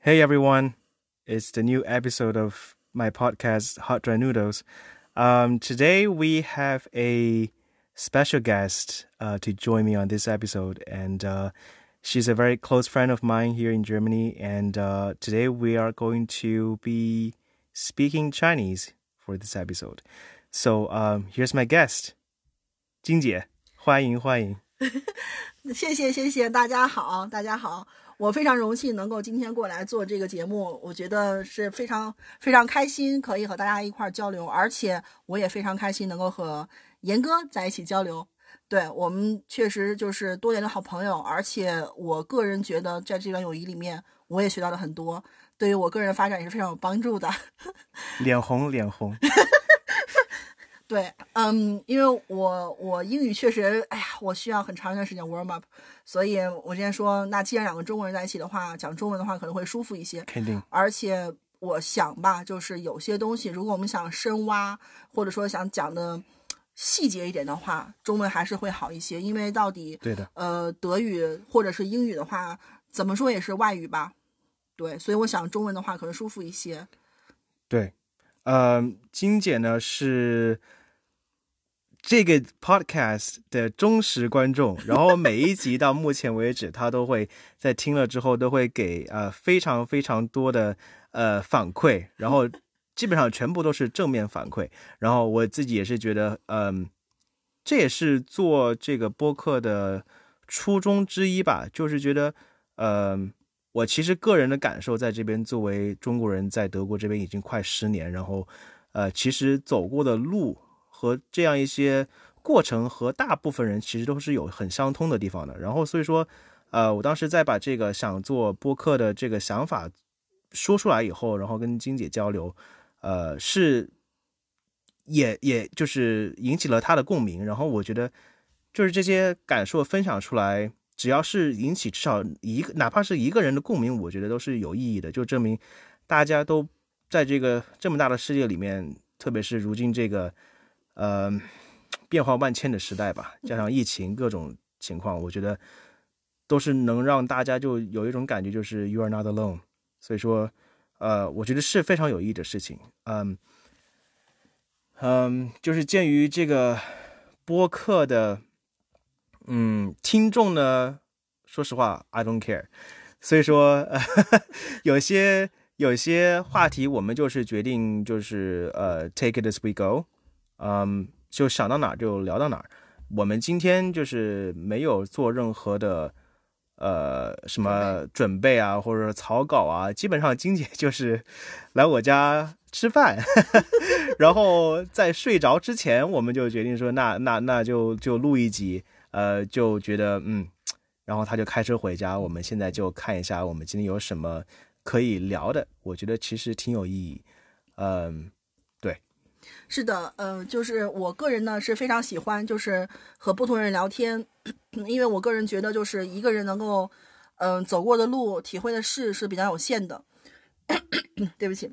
Hey everyone, it's the new episode of my podcast, Hot Dry Noodles. Um, today we have a special guest uh, to join me on this episode, and uh, she's a very close friend of mine here in Germany. And uh, today we are going to be speaking Chinese for this episode. So um, here's my guest, 金姐，欢迎欢迎。谢谢谢谢，大家好，大家好， 我非常荣幸能够今天过来做这个节目，我觉得是非常非常开心，可以和大家一块儿交流，而且我也非常开心能够和严哥在一起交流。对我们确实就是多年的好朋友，而且我个人觉得在这段友谊里面，我也学到了很多，对于我个人发展也是非常有帮助的。脸 红脸红。对，嗯，因为我我英语确实，哎呀，我需要很长一段时间 warm up，所以我之前说，那既然两个中国人在一起的话，讲中文的话可能会舒服一些。肯定。而且我想吧，就是有些东西，如果我们想深挖，或者说想讲的细节一点的话，中文还是会好一些，因为到底，对的，呃，德语或者是英语的话，怎么说也是外语吧，对，所以我想中文的话可能舒服一些。对，呃，金姐呢是。这个 podcast 的忠实观众，然后每一集到目前为止，他都会在听了之后都会给呃非常非常多的呃反馈，然后基本上全部都是正面反馈。然后我自己也是觉得，嗯，这也是做这个播客的初衷之一吧，就是觉得，嗯，我其实个人的感受在这边，作为中国人在德国这边已经快十年，然后呃，其实走过的路。和这样一些过程和大部分人其实都是有很相通的地方的。然后所以说，呃，我当时在把这个想做播客的这个想法说出来以后，然后跟金姐交流，呃，是也也就是引起了她的共鸣。然后我觉得，就是这些感受分享出来，只要是引起至少一个哪怕是一个人的共鸣，我觉得都是有意义的，就证明大家都在这个这么大的世界里面，特别是如今这个。呃，变化万千的时代吧，加上疫情各种情况，我觉得都是能让大家就有一种感觉，就是 you are not alone。所以说，呃，我觉得是非常有意义的事情。嗯，嗯，就是鉴于这个播客的，嗯，听众呢，说实话，I don't care。所以说，呃 有些有些话题，我们就是决定，就是呃，take it as we go。嗯，就想到哪儿就聊到哪儿。我们今天就是没有做任何的呃什么准备啊，或者草稿啊。基本上金姐就是 来我家吃饭，然后在睡着之前，我们就决定说，那那那就就录一集。呃，就觉得嗯，然后他就开车回家。我们现在就看一下我们今天有什么可以聊的。我觉得其实挺有意义。嗯。是的，呃，就是我个人呢是非常喜欢，就是和不同人聊天，因为我个人觉得，就是一个人能够，嗯，走过的路、体会的事是比较有限的。对不起，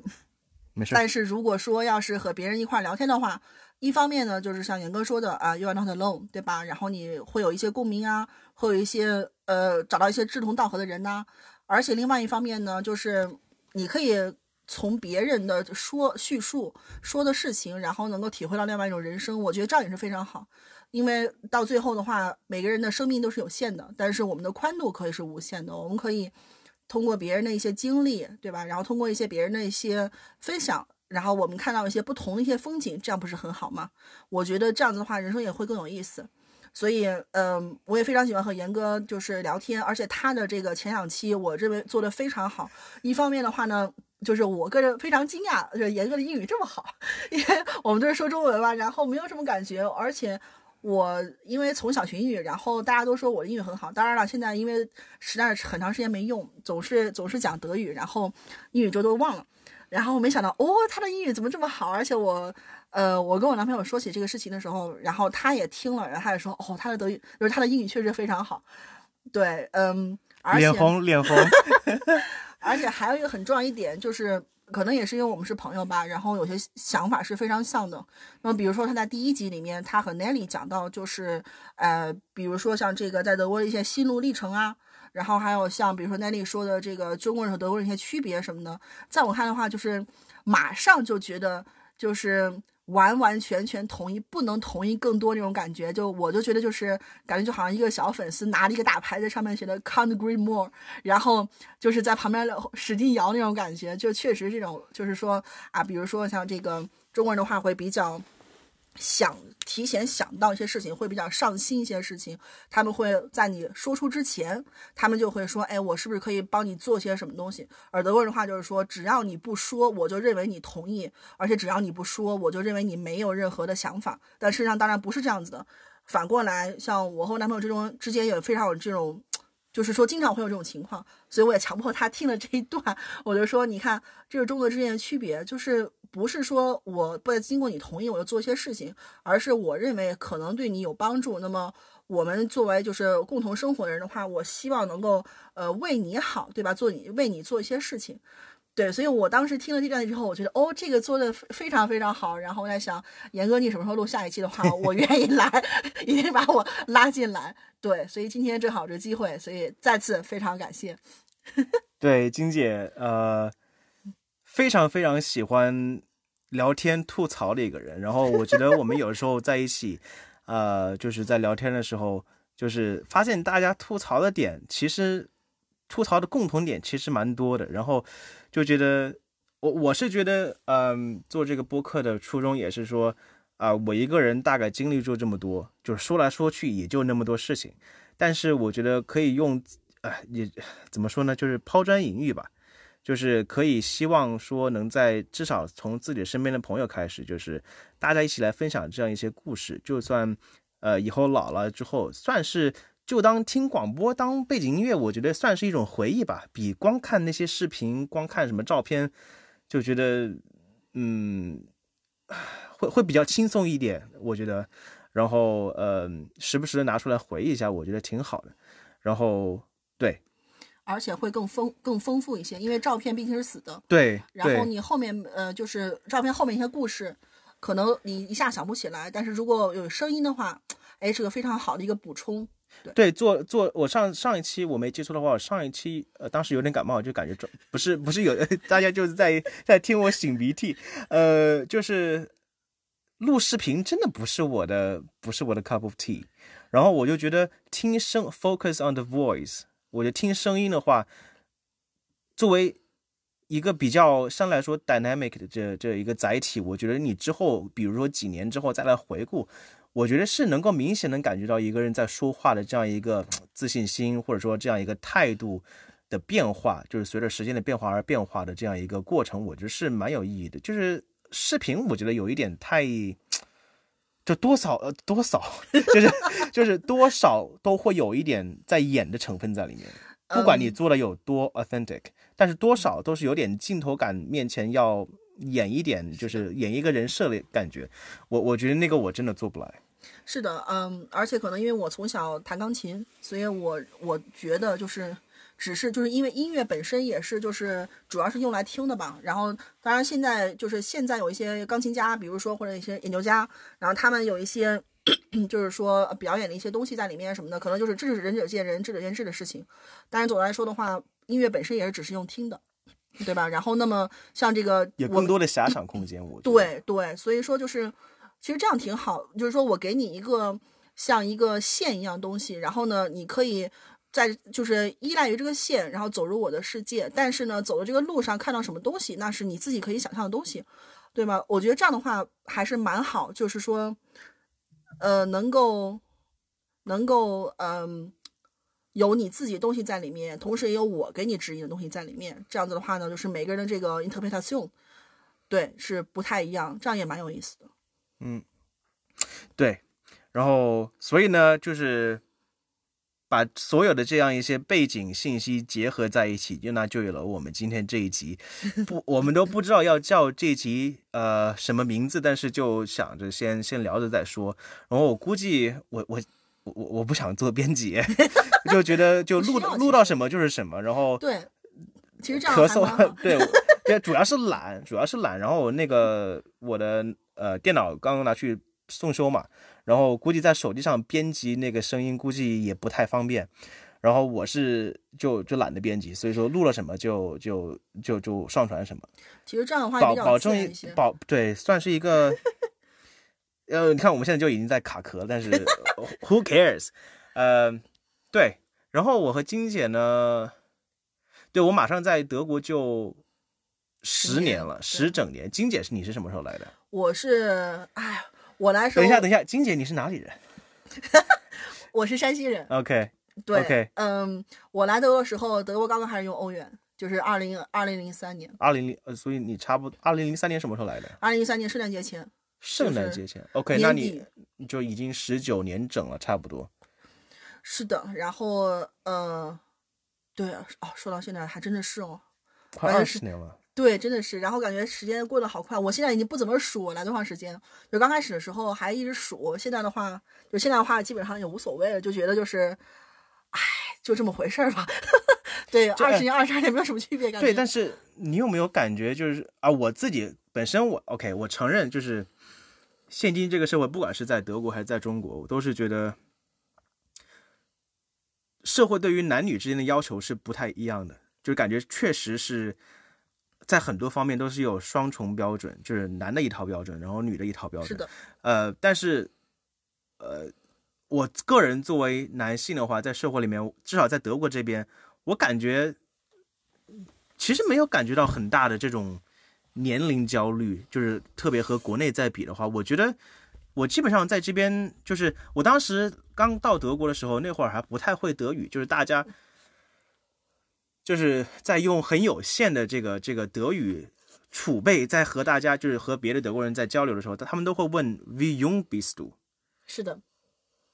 没事。但是如果说要是和别人一块聊天的话，一方面呢，就是像严哥说的啊，you are not alone，对吧？然后你会有一些共鸣啊，会有一些呃，找到一些志同道合的人呐。而且另外一方面呢，就是你可以。从别人的说叙述说的事情，然后能够体会到另外一种人生，我觉得这样也是非常好。因为到最后的话，每个人的生命都是有限的，但是我们的宽度可以是无限的。我们可以通过别人的一些经历，对吧？然后通过一些别人的一些分享，然后我们看到一些不同的一些风景，这样不是很好吗？我觉得这样子的话，人生也会更有意思。所以，嗯，我也非常喜欢和严哥就是聊天，而且他的这个前两期，我认为做的非常好。一方面的话呢。就是我个人非常惊讶，就是严哥的英语这么好，因为我们都是说中文嘛，然后没有什么感觉。而且我因为从小学英语，然后大家都说我的英语很好。当然了，现在因为实在是很长时间没用，总是总是讲德语，然后英语就都忘了。然后没想到，哦，他的英语怎么这么好？而且我，呃，我跟我男朋友说起这个事情的时候，然后他也听了，然后他也说，哦，他的德语就是他的英语确实非常好。对，嗯，脸红脸红。而且还有一个很重要一点，就是可能也是因为我们是朋友吧，然后有些想法是非常像的。那么比如说他在第一集里面，他和 Nelly 讲到，就是呃，比如说像这个在德国的一些心路历程啊，然后还有像比如说奈丽说的这个中国人和德国人一些区别什么的，在我看的话，就是马上就觉得就是完完全全同意，不能同意更多那种感觉。就我就觉得就是感觉就好像一个小粉丝拿着一个大牌在，上面写的 “Can't agree more”，然后就是在旁边使劲摇那种感觉。就确实这种就是说啊，比如说像这个中国人的话会比较。想提前想到一些事情，会比较上心一些事情。他们会在你说出之前，他们就会说：“哎，我是不是可以帮你做些什么东西？”而德国人的话就是说：“只要你不说，我就认为你同意；而且只要你不说，我就认为你没有任何的想法。”但事实上，当然不是这样子的。反过来，像我和我男朋友之中之间也非常有这种，就是说经常会有这种情况，所以我也强迫他听了这一段。我就说：“你看，这是中国之间的区别，就是。”不是说我不经过你同意我就做一些事情，而是我认为可能对你有帮助。那么我们作为就是共同生活的人的话，我希望能够呃为你好，对吧？做你为你做一些事情，对。所以我当时听了这段之后，我觉得哦，这个做的非常非常好。然后我在想，严哥，你什么时候录下一期的话，我愿意来，一定把我拉进来。对，所以今天正好这机会，所以再次非常感谢。对，金姐，呃。非常非常喜欢聊天吐槽的一个人，然后我觉得我们有时候在一起，呃，就是在聊天的时候，就是发现大家吐槽的点，其实吐槽的共同点其实蛮多的，然后就觉得我我是觉得，嗯，做这个播客的初衷也是说，啊，我一个人大概经历就这么多，就是说来说去也就那么多事情，但是我觉得可以用，哎，也怎么说呢，就是抛砖引玉吧。就是可以希望说能在至少从自己身边的朋友开始，就是大家一起来分享这样一些故事。就算呃以后老了之后，算是就当听广播当背景音乐，我觉得算是一种回忆吧。比光看那些视频、光看什么照片，就觉得嗯会会比较轻松一点。我觉得，然后呃时不时的拿出来回忆一下，我觉得挺好的。然后对。而且会更丰更丰富一些，因为照片毕竟是死的。对。然后你后面呃，就是照片后面一些故事，可能你一下想不起来，但是如果有声音的话，哎，是个非常好的一个补充。对。做做我上上一期我没记错的话，我上一期呃当时有点感冒，就感觉这不是不是有 大家就是在在听我擤鼻涕，呃，就是录视频真的不是我的不是我的 cup of tea，然后我就觉得听声 focus on the voice。我觉得听声音的话，作为一个比较相对来说 dynamic 的这这一个载体，我觉得你之后，比如说几年之后再来回顾，我觉得是能够明显能感觉到一个人在说话的这样一个自信心，或者说这样一个态度的变化，就是随着时间的变化而变化的这样一个过程，我觉得是蛮有意义的。就是视频，我觉得有一点太。就多少呃多少，就是就是多少都会有一点在演的成分在里面，不管你做的有多 authentic，但是多少都是有点镜头感面前要演一点，就是演一个人设的感觉。我我觉得那个我真的做不来。是的，嗯，而且可能因为我从小弹钢琴，所以我我觉得就是。只是就是因为音乐本身也是就是主要是用来听的吧，然后当然现在就是现在有一些钢琴家，比如说或者一些研究家，然后他们有一些 就是说表演的一些东西在里面什么的，可能就是这是仁者见仁，智者见智的事情。但是总的来说的话，音乐本身也是只是用听的，对吧？然后那么像这个有更多的遐想空间，我对对，所以说就是其实这样挺好，就是说我给你一个像一个线一样东西，然后呢，你可以。在就是依赖于这个线，然后走入我的世界。但是呢，走的这个路上看到什么东西，那是你自己可以想象的东西，对吗？我觉得这样的话还是蛮好，就是说，呃，能够能够嗯，有你自己东西在里面，同时也有我给你指引的东西在里面。这样子的话呢，就是每个人的这个 interpretation，对，是不太一样，这样也蛮有意思的。嗯，对。然后，所以呢，就是。把所有的这样一些背景信息结合在一起，就那就有了我们今天这一集。不，我们都不知道要叫这集呃什么名字，但是就想着先先聊着再说。然后我估计我我我我不想做编辑，就觉得就录录到什么就是什么。然后对，其实这样咳嗽对，主要是懒，主要是懒。然后那个我的呃电脑刚刚拿去送修嘛。然后估计在手机上编辑那个声音，估计也不太方便。然后我是就就懒得编辑，所以说录了什么就就就就上传什么，其实这样的话保保证。保对，算是一个，呃，你看我们现在就已经在卡壳，但是 who cares？呃，对，然后我和金姐呢，对我马上在德国就十年了，十整年。金姐是你是什么时候来的？我是，哎，我来说，等一下，等一下，金姐你是哪里人 我是山西人，？OK，对 OK 嗯，我来德国的时候，德国刚刚开始用欧元，就是二零二零零三年，二零零，呃，所以你差不多二零零三年什么时候来的？二零零三年圣诞节前，圣诞节前。OK，那你就已经十九年整了，差不多。是的，然后呃，对啊，哦，说到现在还真的是哦，快二十年了。对，真的是，然后感觉时间过得好快。我现在已经不怎么数来多长时间，就刚开始的时候还一直数，现在的话，就现在的话基本上也无所谓了，就觉得就是，唉，就这么回事儿吧。对，二十年、二十二年没有什么区别，感觉。对，但是你有没有感觉，就是啊，我自己本身我 OK，我承认，就是现今这个社会，不管是在德国还是在中国，我都是觉得社会对于男女之间的要求是不太一样的，就是感觉确实是在很多方面都是有双重标准，就是男的一套标准，然后女的一套标准。是的，呃，但是，呃，我个人作为男性的话，在社会里面，至少在德国这边，我感觉其实没有感觉到很大的这种年龄焦虑，就是特别和国内在比的话，我觉得我基本上在这边，就是我当时刚到德国的时候，那会儿还不太会德语，就是大家就是在用很有限的这个这个德语储备，在和大家就是和别的德国人在交流的时候，他们都会问 Wie jung bist du？是的，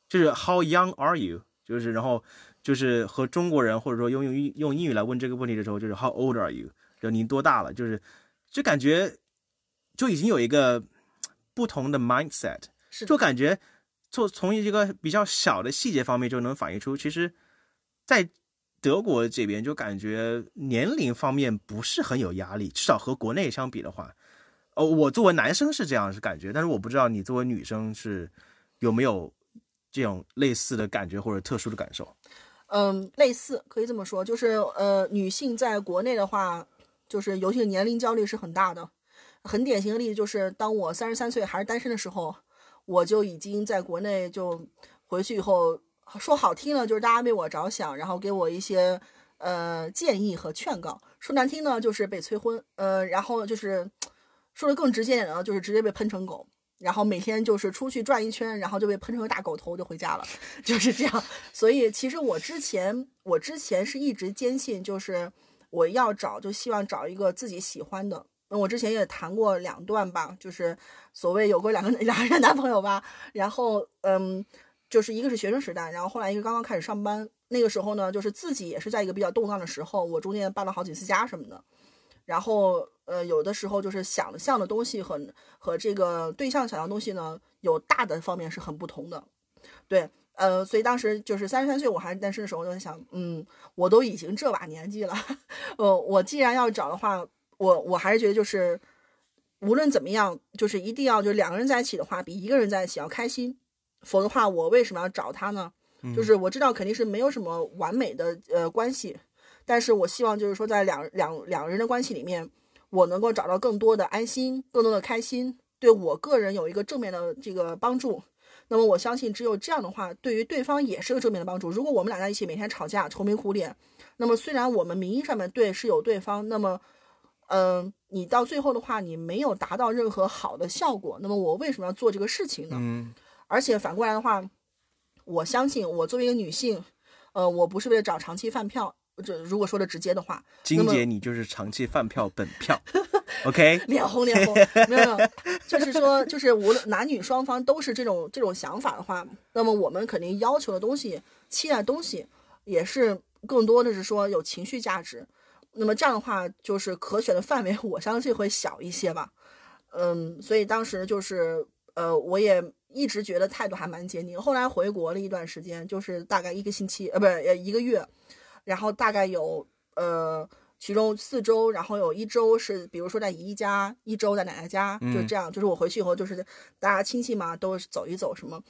就是 How young are you？就是然后就是和中国人或者说用用英用英语来问这个问题的时候，就是 How old are you？就您多大了？就是就感觉就已经有一个不同的 mindset，是的就感觉从从一个比较小的细节方面就能反映出，其实，在德国这边就感觉年龄方面不是很有压力，至少和国内相比的话，哦，我作为男生是这样是感觉，但是我不知道你作为女生是有没有这种类似的感觉或者特殊的感受。嗯，类似可以这么说，就是呃，女性在国内的话，就是尤其是年龄焦虑是很大的。很典型的例子就是，当我三十三岁还是单身的时候，我就已经在国内就回去以后，说好听了就是大家为我着想，然后给我一些呃建议和劝告；说难听呢就是被催婚，呃，然后就是说的更直接点呢，就是直接被喷成狗。然后每天就是出去转一圈，然后就被喷成个大狗头就回家了，就是这样。所以其实我之前我之前是一直坚信，就是我要找就希望找一个自己喜欢的。我之前也谈过两段吧，就是所谓有过两个 两个人男朋友吧。然后嗯，就是一个是学生时代，然后后来一个刚刚开始上班，那个时候呢，就是自己也是在一个比较动荡的时候，我中间搬了好几次家什么的。然后呃，有的时候就是想象的东西和和这个对象想要东西呢，有大的方面是很不同的。对，呃，所以当时就是三十三岁我还是单身的时候，我就在想，嗯，我都已经这把年纪了，呃，我既然要找的话，我我还是觉得就是无论怎么样，就是一定要就两个人在一起的话，比一个人在一起要开心。否则的话，我为什么要找他呢？就是我知道肯定是没有什么完美的呃关系，但是我希望就是说在两两两个人的关系里面，我能够找到更多的安心，更多的开心，对我个人有一个正面的这个帮助。那么我相信，只有这样的话，对于对方也是个正面的帮助。如果我们俩在一起每天吵架、愁眉苦脸，那么虽然我们名义上面对是有对方，那么，嗯、你到最后的话，你没有达到任何好的效果，那么我为什么要做这个事情呢？嗯而且反过来的话，我相信我作为一个女性，呃，我不是为了找长期饭票。这如果说的直接的话，金姐，你就是长期饭票本票，OK？脸红脸红，没有，没有，就是说，就是无论男女双方都是这种这种想法的话，那么我们肯定要求的东西、期待的东西，也是更多的是说有情绪价值。那么这样的话，就是可选的范围，我相信会小一些吧。嗯，所以当时就是呃，我也一直觉得态度还蛮坚定。后来回国了一段时间，就是大概一个星期，呃，不是呃一个月，然后大概有呃。其中四周，然后有一周是，比如说在姨家，一周在奶奶家，就这样。就是我回去以后，就是大家亲戚嘛，都走一走什么。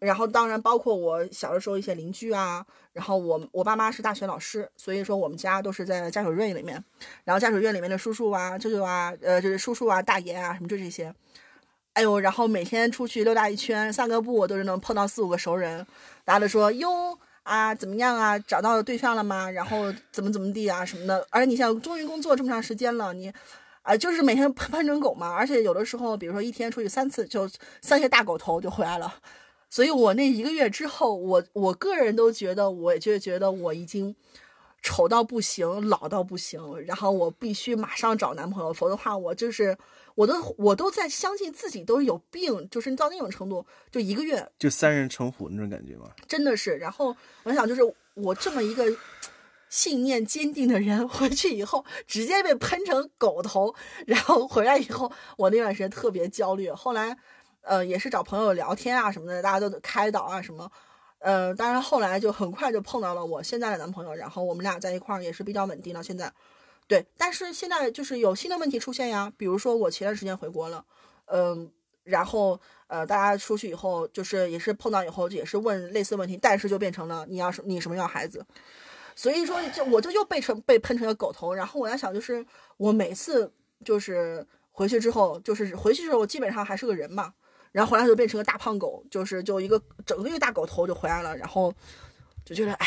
然后当然包括我小的时候一些邻居啊，然后我我爸妈是大学老师，所以说我们家都是在家属院里面，然后家属院里面的叔叔啊、舅舅啊，呃，就是叔叔啊、大爷啊什么就这些，哎呦，然后每天出去溜达一圈，散个步都是能碰到四五个熟人，大家都说哟啊怎么样啊，找到对象了吗？然后怎么怎么地啊什么的，而且你想终于工作这么长时间了，你。啊，就是每天喷喷成狗嘛，而且有的时候，比如说一天出去三次，就三些大狗头就回来了。所以我那一个月之后，我我个人都觉得，我就觉得我已经丑到不行，老到不行，然后我必须马上找男朋友，否则的话，我就是我都我都在相信自己都是有病，就是到那种程度，就一个月就三人成虎那种感觉吗？真的是。然后我想，就是我这么一个。信念坚定的人 回去以后，直接被喷成狗头，然后回来以后，我那段时间特别焦虑。后来，呃，也是找朋友聊天啊什么的，大家都开导啊什么，呃，当然后来就很快就碰到了我现在的男朋友，然后我们俩在一块儿也是比较稳定了。现在，对，但是现在就是有新的问题出现呀，比如说我前段时间回国了，嗯，然后呃，大家出去以后就是也是碰到以后也是问类似问题，但是就变成了你要什你什么要孩子。所以说，就我这又被成被喷成个狗头。然后我在想，就是我每次就是回去之后，就是回去之后，我基本上还是个人嘛。然后回来就变成个大胖狗，就是就一个整个一个大狗头就回来了。然后就觉得，哎，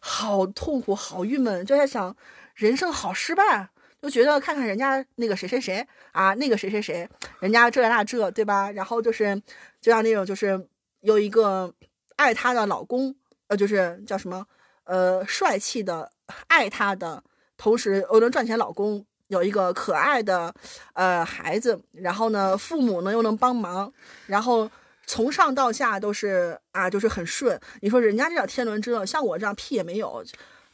好痛苦，好郁闷，就在想人生好失败。就觉得看看人家那个谁谁谁啊，那个谁谁谁，人家这那这，对吧？然后就是就像那种就是有一个爱她的老公，呃，就是叫什么？呃，帅气的爱她的同时，又能赚钱，老公有一个可爱的呃孩子，然后呢，父母呢又能帮忙，然后从上到下都是啊，就是很顺。你说人家这叫天伦之乐，像我这样屁也没有，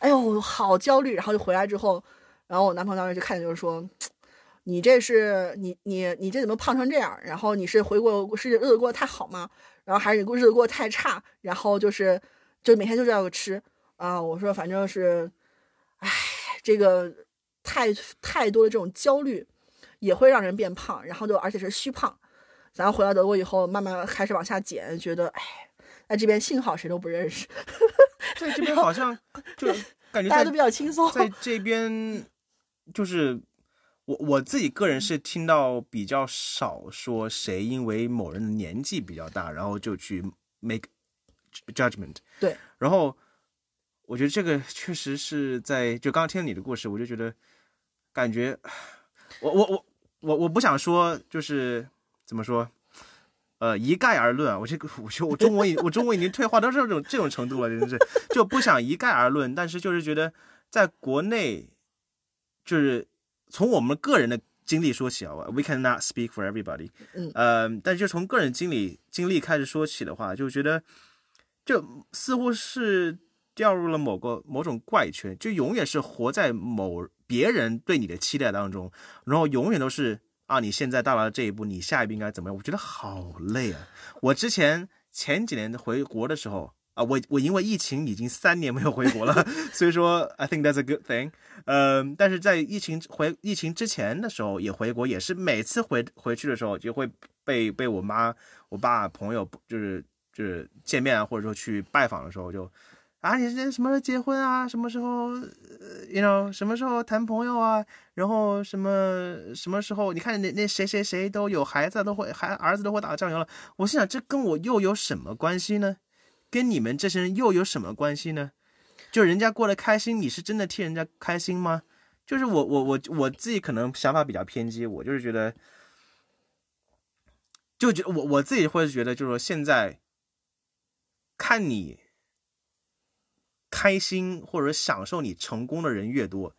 哎呦，好焦虑。然后就回来之后，然后我男朋友当时就看见就是说，你这是你你你这怎么胖成这样？然后你是回国是日子过得太好吗？然后还是你日子过得太差？然后就是就每天就这样吃。啊，我说反正是，唉，这个太太多的这种焦虑，也会让人变胖，然后就而且是虚胖。然后回到德国以后，慢慢开始往下减，觉得哎，在这边幸好谁都不认识，在这边好像就 感觉大家都比较轻松。在这边就是我我自己个人是听到比较少说谁因为某人的年纪比较大，然后就去 make judgment。对，然后。我觉得这个确实是在就刚刚听你的故事，我就觉得感觉我我我我我不想说就是怎么说，呃一概而论啊，我这个我就我中文已我中文已经退化到这种这种程度了，真的是就不想一概而论，但是就是觉得在国内就是从我们个人的经历说起啊，we cannot speak for everybody，嗯呃，但是就从个人经历经历开始说起的话，就觉得就似乎是。掉入了某个某种怪圈，就永远是活在某别人对你的期待当中，然后永远都是啊，你现在到了这一步，你下一步应该怎么样？我觉得好累啊！我之前前几年回国的时候啊，我我因为疫情已经三年没有回国了，所以说 I think that's a good thing。嗯，但是在疫情回疫情之前的时候也回国，也是每次回回去的时候就会被被我妈、我爸、朋友就是就是见面啊，或者说去拜访的时候就。啊，你这什么时候结婚啊？什么时候呃，you know，什么时候谈朋友啊？然后什么什么时候？你看那那谁谁谁都有孩子，都会孩儿子都会打酱油了。我心想，这跟我又有什么关系呢？跟你们这些人又有什么关系呢？就人家过得开心，你是真的替人家开心吗？就是我我我我自己可能想法比较偏激，我就是觉得，就觉我我自己会觉得，就是说现在看你。开心或者享受你成功的人越多，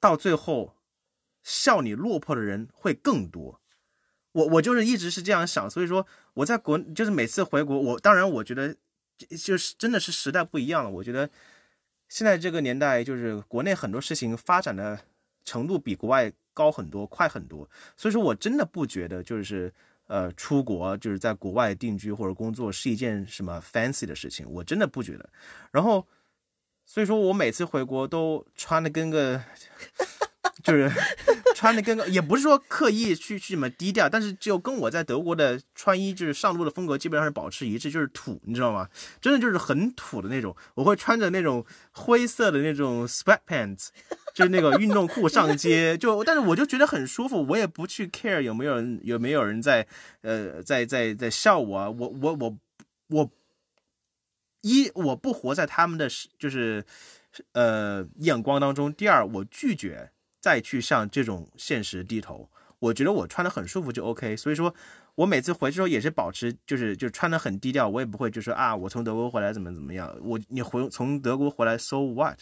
到最后笑你落魄的人会更多。我我就是一直是这样想，所以说我在国就是每次回国，我当然我觉得就是真的是时代不一样了。我觉得现在这个年代，就是国内很多事情发展的程度比国外高很多、快很多，所以说我真的不觉得就是。呃，出国就是在国外定居或者工作是一件什么 fancy 的事情，我真的不觉得。然后，所以说我每次回国都穿的跟个，就是 穿的跟也不是说刻意去去什么低调，但是就跟我在德国的穿衣就是上路的风格基本上是保持一致，就是土，你知道吗？真的就是很土的那种。我会穿着那种灰色的那种 sweatpants，就是那个运动裤上街，就但是我就觉得很舒服，我也不去 care 有没有人有没有人在呃在在在笑我，我我我我一我不活在他们的就是呃眼光当中，第二我拒绝。再去向这种现实低头，我觉得我穿的很舒服就 OK。所以说，我每次回去时候也是保持，就是就穿的很低调，我也不会就说啊，我从德国回来怎么怎么样。我你回从德国回来，so what？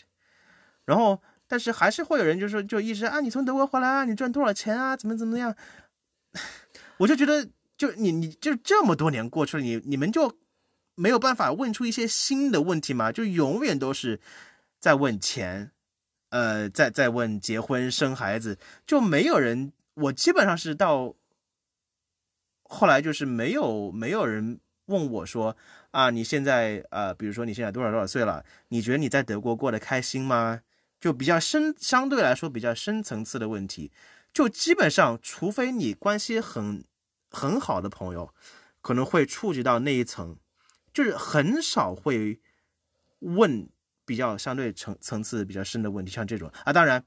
然后，但是还是会有人就说，就一直啊，你从德国回来啊，你赚多少钱啊，怎么怎么样？我就觉得，就你你就这么多年过去了，你你们就没有办法问出一些新的问题吗？就永远都是在问钱。呃，再再问结婚生孩子，就没有人。我基本上是到后来就是没有没有人问我说啊，你现在呃，比如说你现在多少多少岁了？你觉得你在德国过得开心吗？就比较深，相对来说比较深层次的问题。就基本上，除非你关系很很好的朋友，可能会触及到那一层，就是很少会问。比较相对层层次比较深的问题，像这种啊，当然，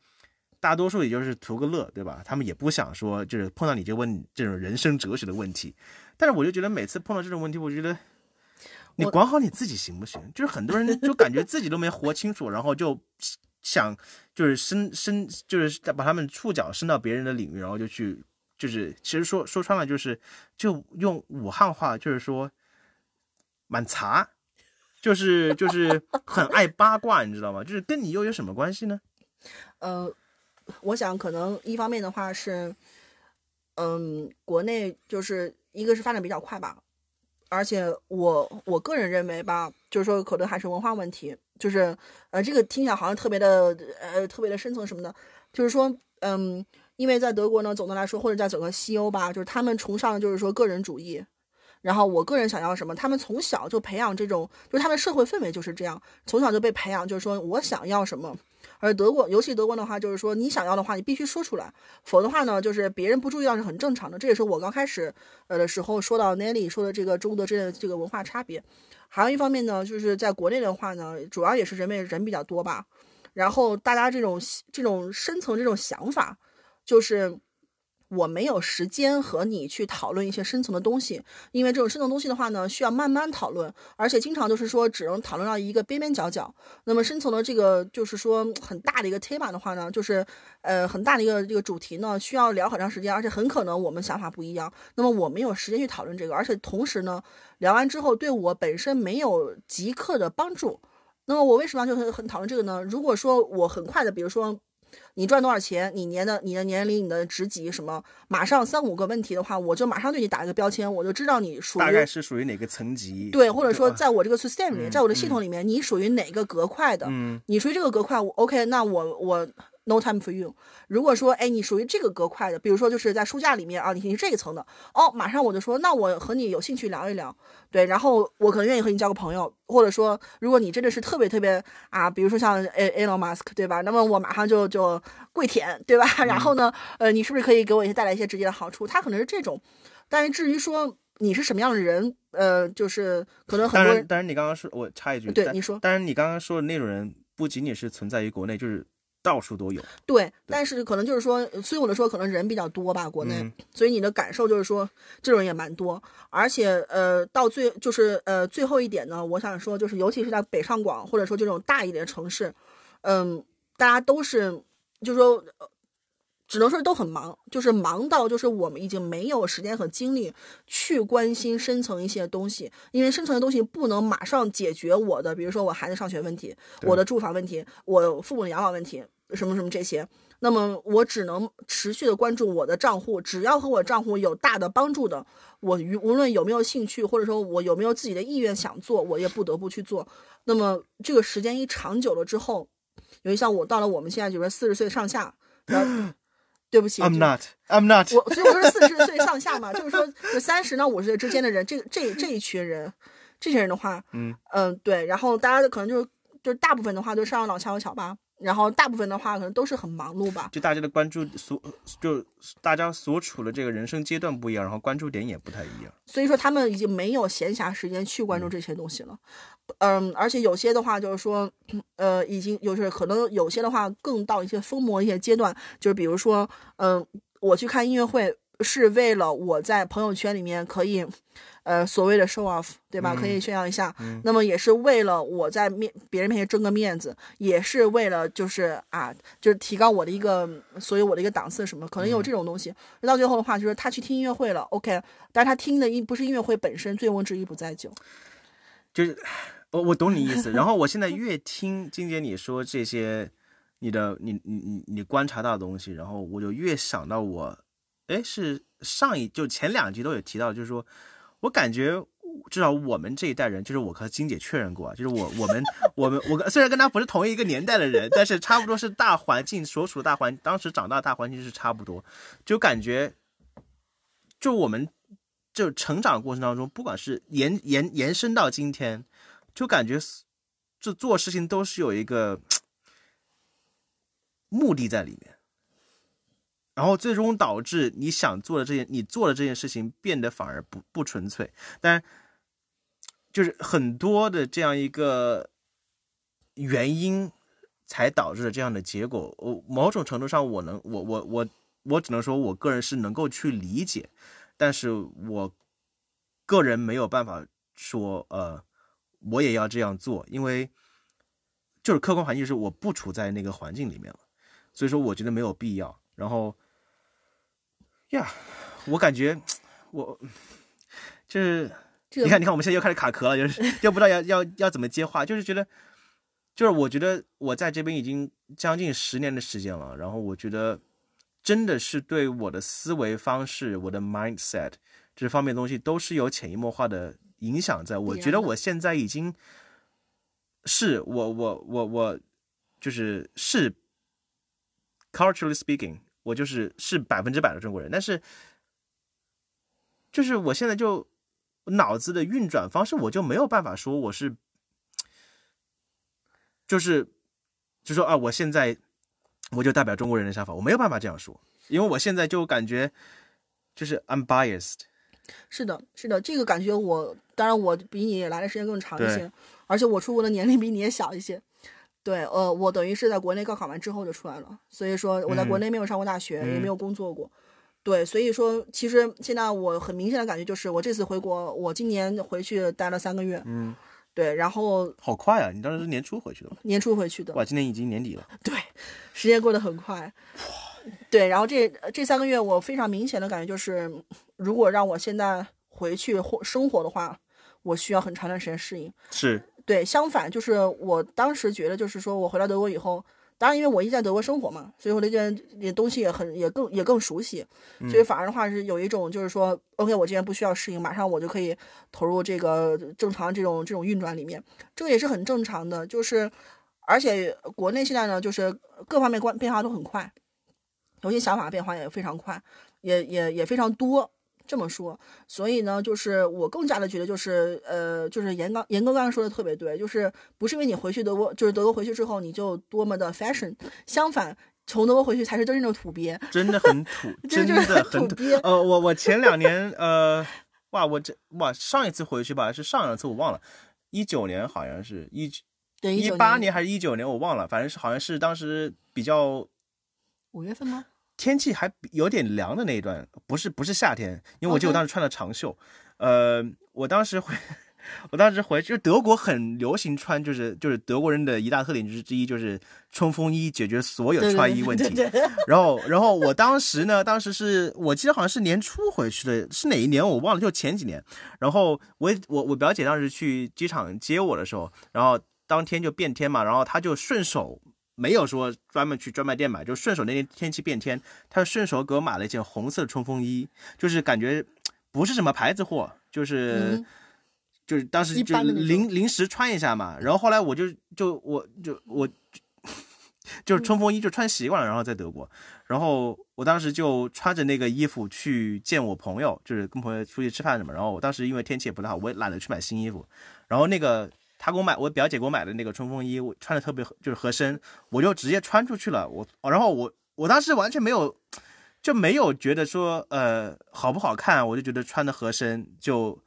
大多数也就是图个乐，对吧？他们也不想说，就是碰到你就问这种人生哲学的问题。但是我就觉得每次碰到这种问题，我觉得你管好你自己行不行？就是很多人就感觉自己都没活清楚，然后就想就是伸伸，就是把他们触角伸到别人的领域，然后就去就是其实说说穿了就是就用武汉话就是说满茶。就是就是 很爱八卦，你知道吗？就是跟你又有什么关系呢？呃，我想可能一方面的话是，嗯，国内就是一个是发展比较快吧，而且我我个人认为吧，就是说可能还是文化问题，就是呃，这个听起来好像特别的呃特别的深层什么的，就是说嗯，因为在德国呢，总的来说或者在整个西欧吧，就是他们崇尚就是说个人主义。然后我个人想要什么，他们从小就培养这种，就是他们社会氛围就是这样，从小就被培养，就是说我想要什么。而德国，尤其德国的话，就是说你想要的话，你必须说出来，否则的话呢，就是别人不注意到是很正常的。这也是我刚开始呃的时候说到 Nelly 说的这个中德之间的这个文化差别。还有一方面呢，就是在国内的话呢，主要也是人为人比较多吧，然后大家这种这种深层这种想法，就是。我没有时间和你去讨论一些深层的东西，因为这种深层东西的话呢，需要慢慢讨论，而且经常就是说只能讨论到一个边边角角。那么深层的这个就是说很大的一个 tema 的话呢，就是呃很大的一个这个主题呢，需要聊很长时间，而且很可能我们想法不一样。那么我没有时间去讨论这个，而且同时呢，聊完之后对我本身没有即刻的帮助。那么我为什么就很很讨论这个呢？如果说我很快的，比如说。你赚多少钱？你年的你的年龄、你的职级什么？马上三五个问题的话，我就马上对你打一个标签，我就知道你属于大概是属于哪个层级。对，或者说在我这个 system 里，在我的系统里面，你属于哪个格块的？嗯，你属于这个格块，我 OK，那我我。No time for you。如果说，哎，你属于这个格块的，比如说就是在书架里面啊，你是这一层的，哦，马上我就说，那我和你有兴趣聊一聊，对，然后我可能愿意和你交个朋友，或者说，如果你真的是特别特别啊，比如说像 A Elon Musk，对吧？那么我马上就就跪舔，对吧？然后呢，呃，你是不是可以给我一些带来一些直接的好处？他可能是这种，但是至于说你是什么样的人，呃，就是可能很多。当然，当然，你刚刚说，我插一句，对，你说，但是，你刚刚说的那种人不仅仅是存在于国内，就是。到处都有，对，但是可能就是说，所以我的说，可能人比较多吧，国内，所以你的感受就是说，这种人也蛮多，而且呃，到最就是呃最后一点呢，我想说，就是尤其是在北上广或者说这种大一点的城市，嗯，大家都是，就是说，只能说都很忙，就是忙到就是我们已经没有时间和精力去关心深层一些东西，因为深层的东西不能马上解决我的，比如说我孩子上学问题，我的住房问题，我父母的养老问题。什么什么这些，那么我只能持续的关注我的账户，只要和我账户有大的帮助的，我无论有没有兴趣，或者说我有没有自己的意愿想做，我也不得不去做。那么这个时间一长久了之后，因为像我到了我们现在就是四十岁上下，对不起，I'm not，I'm not，我所以我说四十岁上下嘛，就是说就三十到五十岁之间的人，这这这一群人，这些人的话，嗯嗯对，然后大家可能就是就是大部分的话都上有老下有小吧。然后大部分的话可能都是很忙碌吧。就大家的关注所就大家所处的这个人生阶段不一样，然后关注点也不太一样。所以说他们已经没有闲暇时间去关注这些东西了。嗯，而且有些的话就是说，呃，已经就是可能有些的话更到一些疯魔一些阶段，就是比如说，嗯，我去看音乐会是为了我在朋友圈里面可以。呃，所谓的 show off，对吧？可以炫耀一下。那么也是为了我在面别人面前争个面子，也是为了就是啊，就是提高我的一个所以我的一个档次什么，可能有这种东西。到最后的话，就是他去听音乐会了，OK，但是他听的音不是音乐会本身，醉翁之意不在酒。就是我我懂你意思。然后我现在越听金姐你说这些，你的你你你你观察到的东西，然后我就越想到我，哎，是上一就前两集都有提到，就是说。我感觉至少我们这一代人，就是我和金姐确认过，就是我我们我们我虽然跟他不是同一个年代的人，但是差不多是大环境所处的大环，当时长大大环境是差不多，就感觉就我们就成长过程当中，不管是延延延伸到今天，就感觉这做事情都是有一个目的在里面。然后最终导致你想做的这件，你做的这件事情变得反而不不纯粹。但就是很多的这样一个原因，才导致了这样的结果。我某种程度上，我能，我我我我只能说我个人是能够去理解，但是我个人没有办法说，呃，我也要这样做，因为就是客观环境是我不处在那个环境里面了，所以说我觉得没有必要。然后。呀，我感觉我就是你看，你看，我们现在又开始卡壳了，就是 又不知道要要要怎么接话，就是觉得，就是我觉得我在这边已经将近十年的时间了，然后我觉得真的是对我的思维方式、我的 mindset 这方面东西都是有潜移默化的影响，在我觉得我现在已经是我我我我就是是 culturally speaking。我就是是百分之百的中国人，但是就是我现在就脑子的运转方式，我就没有办法说我是，就是就说啊，我现在我就代表中国人的想法，我没有办法这样说，因为我现在就感觉就是 unbiased。是的，是的，这个感觉我当然我比你来的时间更长一些，而且我出国的年龄比你也小一些。对，呃，我等于是在国内高考完之后就出来了，所以说我在国内没有上过大学，也没有工作过。对，所以说其实现在我很明显的感觉就是，我这次回国，我今年回去待了三个月。嗯，对，然后好快啊！你当时是年初回去的吗？年初回去的。哇，今年已经年底了。对，时间过得很快。对，然后这这三个月我非常明显的感觉就是，如果让我现在回去或生活的话，我需要很长段时间适应。是。对，相反就是我当时觉得，就是说我回到德国以后，当然因为我一直在德国生活嘛，所以我对这些东西也很也更也更熟悉，所以反而的话是有一种就是说，OK，我这边不需要适应，马上我就可以投入这个正常这种这种运转里面，这个也是很正常的。就是而且国内现在呢，就是各方面关变化都很快，有些想法变化也非常快，也也也非常多。这么说，所以呢，就是我更加的觉得，就是呃，就是严刚严哥刚刚说的特别对，就是不是因为你回去德国，就是德国回去之后你就多么的 fashion，相反，从德国回去才是真正的土鳖，真的很土，真的很土鳖。呃，我我前两年呃，哇，我这哇上一次回去吧，是上两次我忘了，一九年好像是一一八年还是一九年我忘了，反正是好像是当时比较五月份吗？天气还有点凉的那一段，不是不是夏天，因为我记得我当时穿了长袖。呃，我当时回，我当时回，就是德国很流行穿，就是就是德国人的一大特点之之一就是冲锋衣，解决所有穿衣问题。然后然后我当时呢，当时是我记得好像是年初回去的，是哪一年我忘了，就前几年。然后我我我表姐当时去机场接我的时候，然后当天就变天嘛，然后她就顺手。没有说专门去专卖店买，就顺手那天天气变天，他顺手给我买了一件红色冲锋衣，就是感觉不是什么牌子货，就是就是当时就临临时穿一下嘛。然后后来我就就我就我 就是冲锋衣就穿习惯了，然后在德国，然后我当时就穿着那个衣服去见我朋友，就是跟朋友出去吃饭什么。然后我当时因为天气也不太好，我也懒得去买新衣服，然后那个他给我买，我表姐给我买的那个冲锋衣，我穿的特别就是合身，我就直接穿出去了。我然后我我当时完全没有就没有觉得说呃好不好看，我就觉得穿的合身就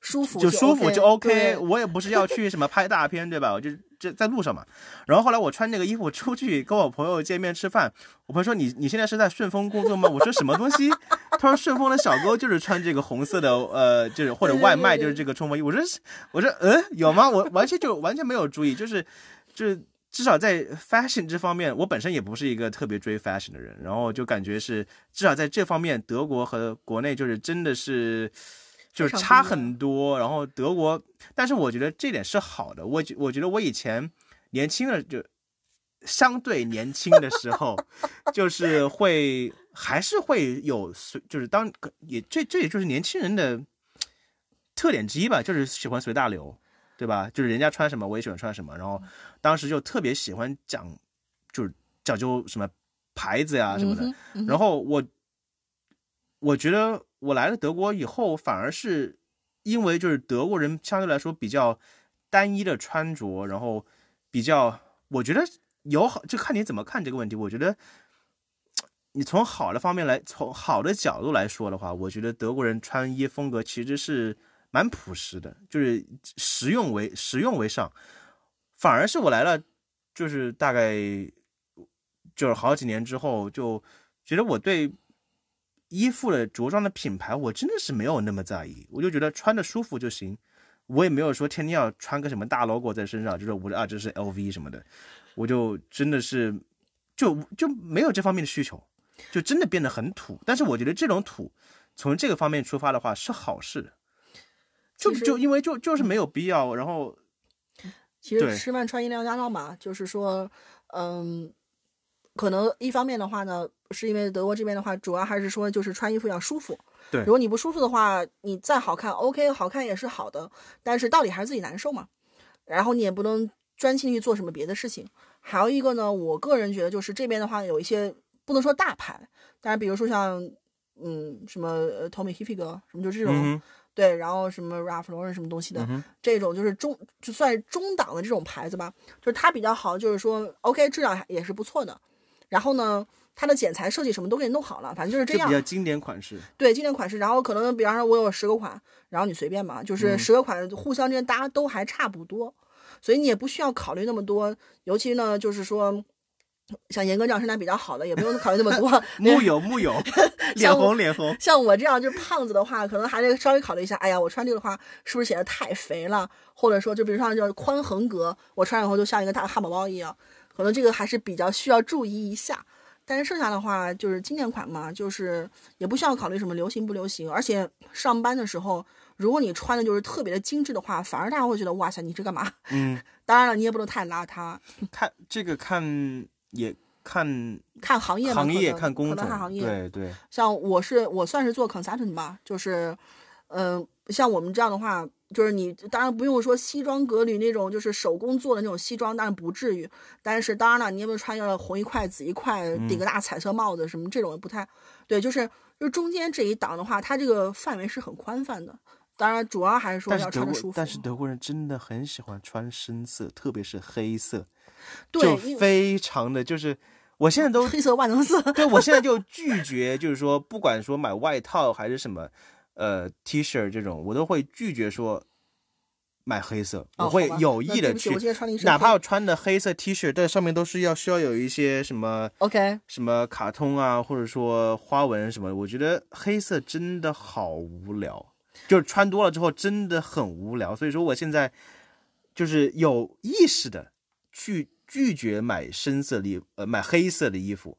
舒服就舒服就 OK。我也不是要去什么拍大片，对吧？我就这在路上嘛。然后后来我穿那个衣服出去跟我朋友见面吃饭，我朋友说你你现在是在顺丰工作吗？我说什么东西？他说顺丰的小哥就是穿这个红色的，呃，就是或者外卖就是这个冲锋衣。我说我说嗯有吗？我完全就完全没有注意，就是就是至少在 fashion 这方面，我本身也不是一个特别追 fashion 的人，然后就感觉是至少在这方面，德国和国内就是真的是。就是差很多，然后德国，但是我觉得这点是好的。我觉我觉得我以前年轻的就相对年轻的时候，就是会还是会有随，就是当也这这也就是年轻人的特点之一吧，就是喜欢随大流，对吧？就是人家穿什么我也喜欢穿什么，然后当时就特别喜欢讲，就是讲究什么牌子呀什么的。然后我我觉得我来了德国以后，反而是因为就是德国人相对来说比较单一的穿着，然后比较，我觉得有好就看你怎么看这个问题。我觉得你从好的方面来，从好的角度来说的话，我觉得德国人穿衣风格其实是蛮朴实的，就是实用为实用为上。反而是我来了，就是大概就是好几年之后，就觉得我对衣服的着装的品牌，我真的是没有那么在意，我就觉得穿的舒服就行。我也没有说天天要穿个什么大 logo 在身上，就是我的啊这是 LV 什么的，我就真的是就就没有这方面的需求，就真的变得很土。但是我觉得这种土从这个方面出发的话是好事，就就因为就就是没有必要，然后其实吃饭穿衣量加上嘛，就是说，嗯，可能一方面的话呢，是因为德国这边的话，主要还是说就是穿衣服要舒服。对如果你不舒服的话，你再好看，OK，好看也是好的，但是到底还是自己难受嘛。然后你也不能专心去做什么别的事情。还有一个呢，我个人觉得就是这边的话有一些不能说大牌，但是比如说像嗯什么呃 Tommy Hilfiger 什么就这种。嗯对，然后什么 Ralph Lauren 什么东西的，嗯这种就是中就算是中档的这种牌子吧，就是它比较好，就是说 OK 质量也是不错的。然后呢，它的剪裁设计什么都给你弄好了，反正就是这样比。较经典款式，对，经典款式。然后可能比方说我有十个款，然后你随便嘛，就是嗯十个款互相之间搭都还差不多，所以你也不需要考虑那么多。尤其呢，就是说。像严哥这样身材比较好的，也不用考虑那么多。木有木有，脸红脸红。像我这样就是胖子的话，可能还得稍微考虑一下。哎呀，我穿这个的话，是不是显得太肥了？或者说，就比如说叫宽横格，我穿上以后就像一个大汉堡包一样，可能这个还是比较需要注意一下。但是剩下的话就是经典款嘛，就是也不需要考虑什么流行不流行。而且上班的时候，如果你穿的就是特别的精致的话，反而大家会觉得哇塞，你这干嘛？嗯，当然了，你也不能太邋遢，看这个看也看看行业嘛，行业看工种能看行业。对对，像我是我算是做 consultant 吧，就是，嗯、像我们这样的话，就是你当然不用说西装革履那种，就是手工做的那种西装，当然不至于。但是当然了，你有没有穿个红一块紫一块，顶个大彩色帽子什么这种也不太对。就是就中间这一档的话，它这个范围是很宽泛的。当然，主要还是说要穿的舒服。但是德国人真的很喜欢穿深色，特别是黑色，对，就非常的就是，我现在都黑色万能色。对我现在就拒绝，就是说不管说买外套还是什么，呃 T 恤这种，我都会拒绝说买黑色，哦我会有意的去哪黑怕我穿的黑色 T 恤，但上面都是要需要有一些什么 OK，什么卡通啊，或者说花纹什么，我觉得黑色真的好无聊，就是穿多了之后真的很无聊。所以说我现在就是有意识的去拒绝买深色的衣呃买黑色的衣服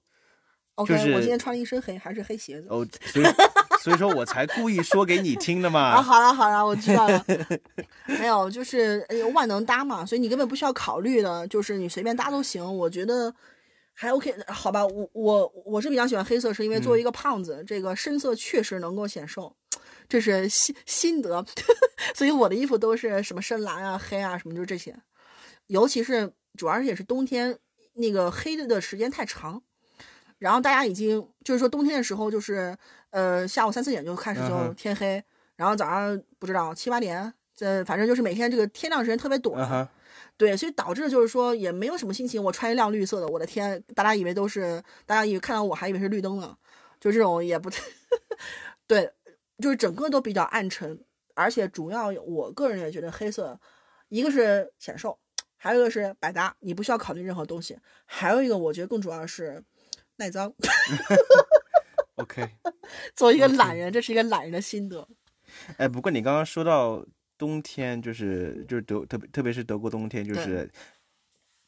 OK，、就是我今天穿了一身黑，还是黑鞋子。哦，所以所以说我才故意说给你听的嘛啊，好了好了，我知道了。没有，就是呃万能搭嘛，所以你根本不需要考虑的，就是你随便搭都行。我觉得还 OK，好吧。我我我是比较喜欢黑色，是因为作为一个胖子，这个深色确实能够显瘦，这是心心得。所以我的衣服都是什么深蓝啊、黑啊什么，就是这些。尤其是主要是也是冬天，那个黑的时间太长。然后大家已经就是说冬天的时候，就是呃下午三四点就开始就天黑，然后早上不知道七八点这，反正就是每天这个天亮时间特别短，对，所以导致就是说也没有什么心情。我穿一辆绿色的，我的天，大家以为都是，大家以为看到我还以为是绿灯呢，就这种也不对，就是整个都比较暗沉，而且主要我个人也觉得黑色，一个是显瘦，还有一个是百搭，你不需要考虑任何东西，还有一个我觉得更主要的是耐脏。OK，作为一个懒人，这是一个懒人的心得。哎，不过你刚刚说到冬天，就是就是德特别特别是德国冬天，就是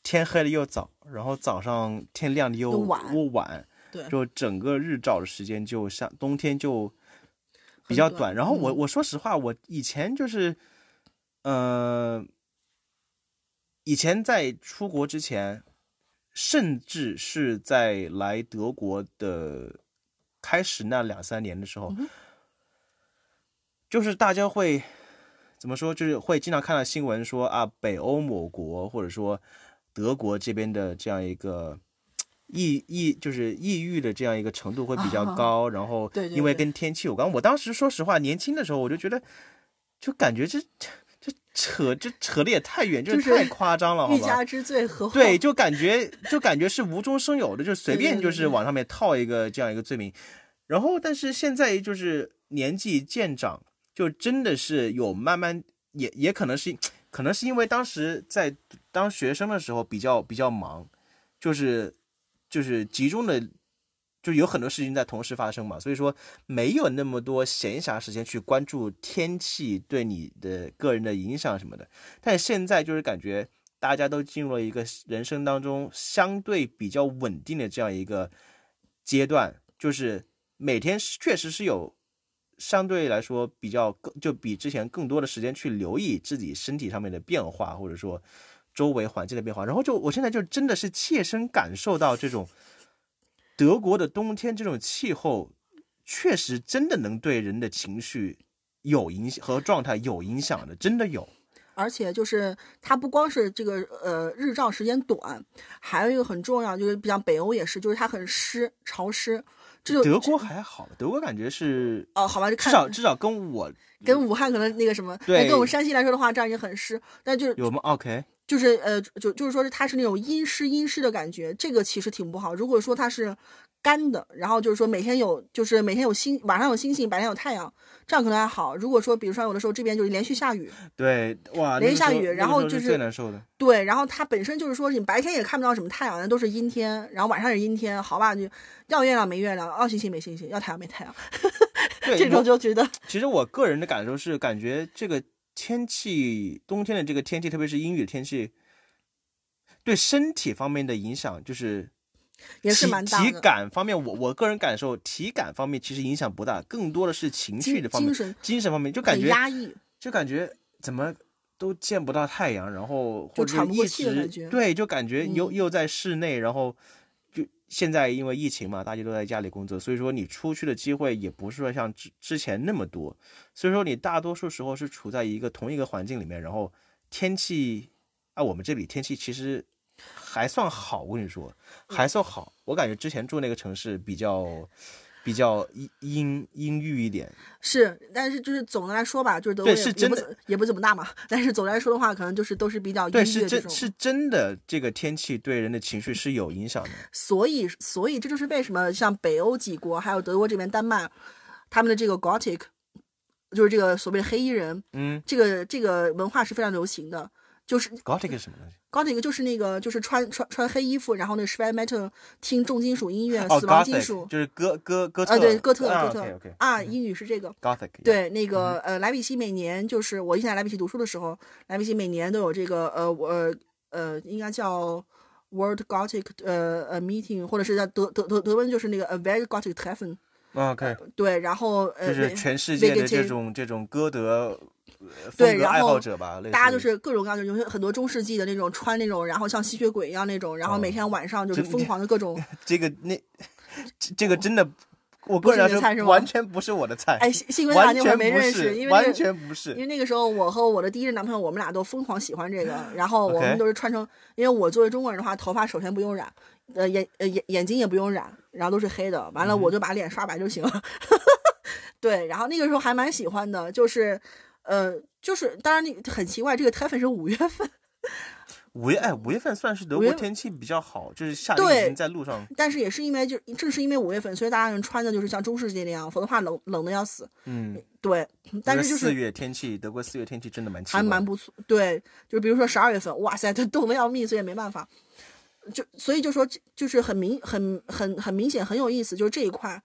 天黑的又早，然后早上天亮的又又晚又晚，对，就整个日照的时间就像冬天就比较很短然后我嗯我说实话，我以前就是，呃，以前在出国之前，甚至是在来德国的开始那两三年的时候，嗯就是大家会怎么说，就是会经常看到新闻说啊，北欧某国或者说德国这边的这样一个。抑抑就是抑郁的这样一个程度会比较啊 高，然后因为跟天气有关。我当时说实话，年轻的时候我就觉得，就感觉这扯这扯的也太远，就就是太夸张了，好吧？欲加之罪，何患对，就感觉就感觉是无中生有的，就随便就是往上面套一个这样一个罪名。然后，但是现在就是年纪渐长，就真的是有慢慢也也可能是可能是因为当时在当学生的时候比较比较忙，就是就是集中的。就有很多事情在同时发生嘛，所以说没有那么多闲暇时间去关注天气对你的个人的影响什么的。但现在就是感觉大家都进入了一个人生当中相对比较稳定的这样一个阶段，就是每天确实是有相对来说比较更就比之前更多的时间去留意自己身体上面的变化，或者说周围环境的变化。然后就我现在就真的是切身感受到这种德国的冬天这种气候，确实真的能对人的情绪有影响和状态有影响的，真的有。而且就是它不光是这个呃日照时间短，还有一个很重要，就是像北欧也是，就是它很湿潮湿。这就德国还好，德国感觉是哦，好吧，就至少至少跟我跟武汉可能那个什么，对跟我们山西来说的话，这样已经很湿。但就是有吗？OK，就是呃，就就是说是它是那种阴湿阴湿的感觉，这个其实挺不好。如果说它是干的，然后就是说每天有，就是每天有星，晚上有星星，白天有太阳，这样可能还好。如果说比如说有的时候这边就是连续下雨，对，哇，连续下雨然后就是最难受的。对，然后它本身就是说你白天也看不到什么太阳，都是阴天，然后晚上也是阴天，好吧，就要月亮没月亮，要星星没星星，要太阳没太阳，对，这种我就觉得其实我个人的感受是，感觉这个天气，冬天的这个天气，特别是阴雨的天气，对身体方面的影响，就是也是体体蛮大的。感方面，我我个人感受，体感方面其实影响不大，更多的是情绪的方面精，神精神方面，就感觉压抑，就感觉怎么都见不到太阳，然后或者一直对，就感觉又、嗯又在室内，然后就现在因为疫情嘛，大家都在家里工作，所以说你出去的机会也不是说像之之前那么多，所以说你大多数时候是处在一个同一个环境里面，然后天气啊，我们这里天气其实还算好，我跟你说还算好，我感觉之前住那个城市比较比较阴阴阴郁一点，是，但是就是总的来说吧，就是德国也也不也不怎么大嘛，但是总的来说的话，可能就是都是比较阴对，郁的这种。是真是真的，这个天气对人的情绪是有影响的。所以，所以这就是为什么像北欧几国，还有德国这边丹麦，他们的这个 Gothic，就是这个所谓的黑衣人，嗯这个这个文化是非常流行的。就是，Gothic 是什么东西？Gothic 就是那个就是穿穿穿黑衣服，然后那 s h v e metal 听重金属音乐、哦死亡金属就是哥哥哥特啊，对，哥特啊哥特啊，英语是这个。Gothic 对，那个嗯呃，莱比锡每年就是我以前在莱比锡读书的时候，莱比锡每年都有这个呃我呃呃应该叫 World Gothic 呃呃 meeting，或者是叫德德德德文就是那个 A Very Gothic Treffen。OK，对，然后呃就是全世界的这种这种歌德呃对然后大家就是各种各样的，有很多中世纪的那种穿那种，然后像吸血鬼一样那种，然后每哦天晚上就是疯狂的各种。这个那这这个真的，我个人来说你的菜是吗完全不是我的菜，哎，幸幸亏那会儿没认识，因为那完个全不是因为那个时候我和我的第一任男朋友，我们俩都疯狂喜欢这个，然后我们都是穿成，因为我作为中国人的话，头发首先不用染，呃眼呃眼眼睛也不用染，然后都是黑的，完了嗯我就把脸刷白就行了。对，然后那个时候还蛮喜欢的，就是呃就是当然你很奇怪，这个 Typhoon 是五月份，五月哎，五月份算是德国天气比较好，就是夏天已对经在路上。但是也是因为就正是因为五月份，所以大家人穿的就是像中世纪那样，否则的话冷冷的要死。嗯，对，但是就是四月天气，德国四月天气真的蛮奇还蛮不错。对，就比如说十二月份，哇塞，它冻得要命，所以也没办法。就所以就说，就是很明、很、很、很明显，很有意思。就是这一块，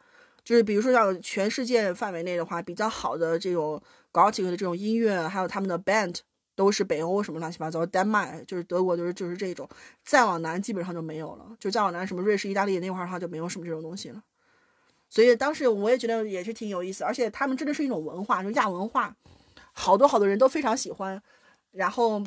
就是比如说像全世界范围内的话，比较好的这种 Gothic 的这种音乐，还有他们的 band，都是北欧什么乱七八糟，丹麦就是德国，就是就是这种。再往南基本上就没有了，就再往南什么瑞士、意大利那块儿的话就没有什么这种东西了。所以当时我也觉得也是挺有意思，而且他们真的是一种文化，就亚文化，好多好多人都非常喜欢。然后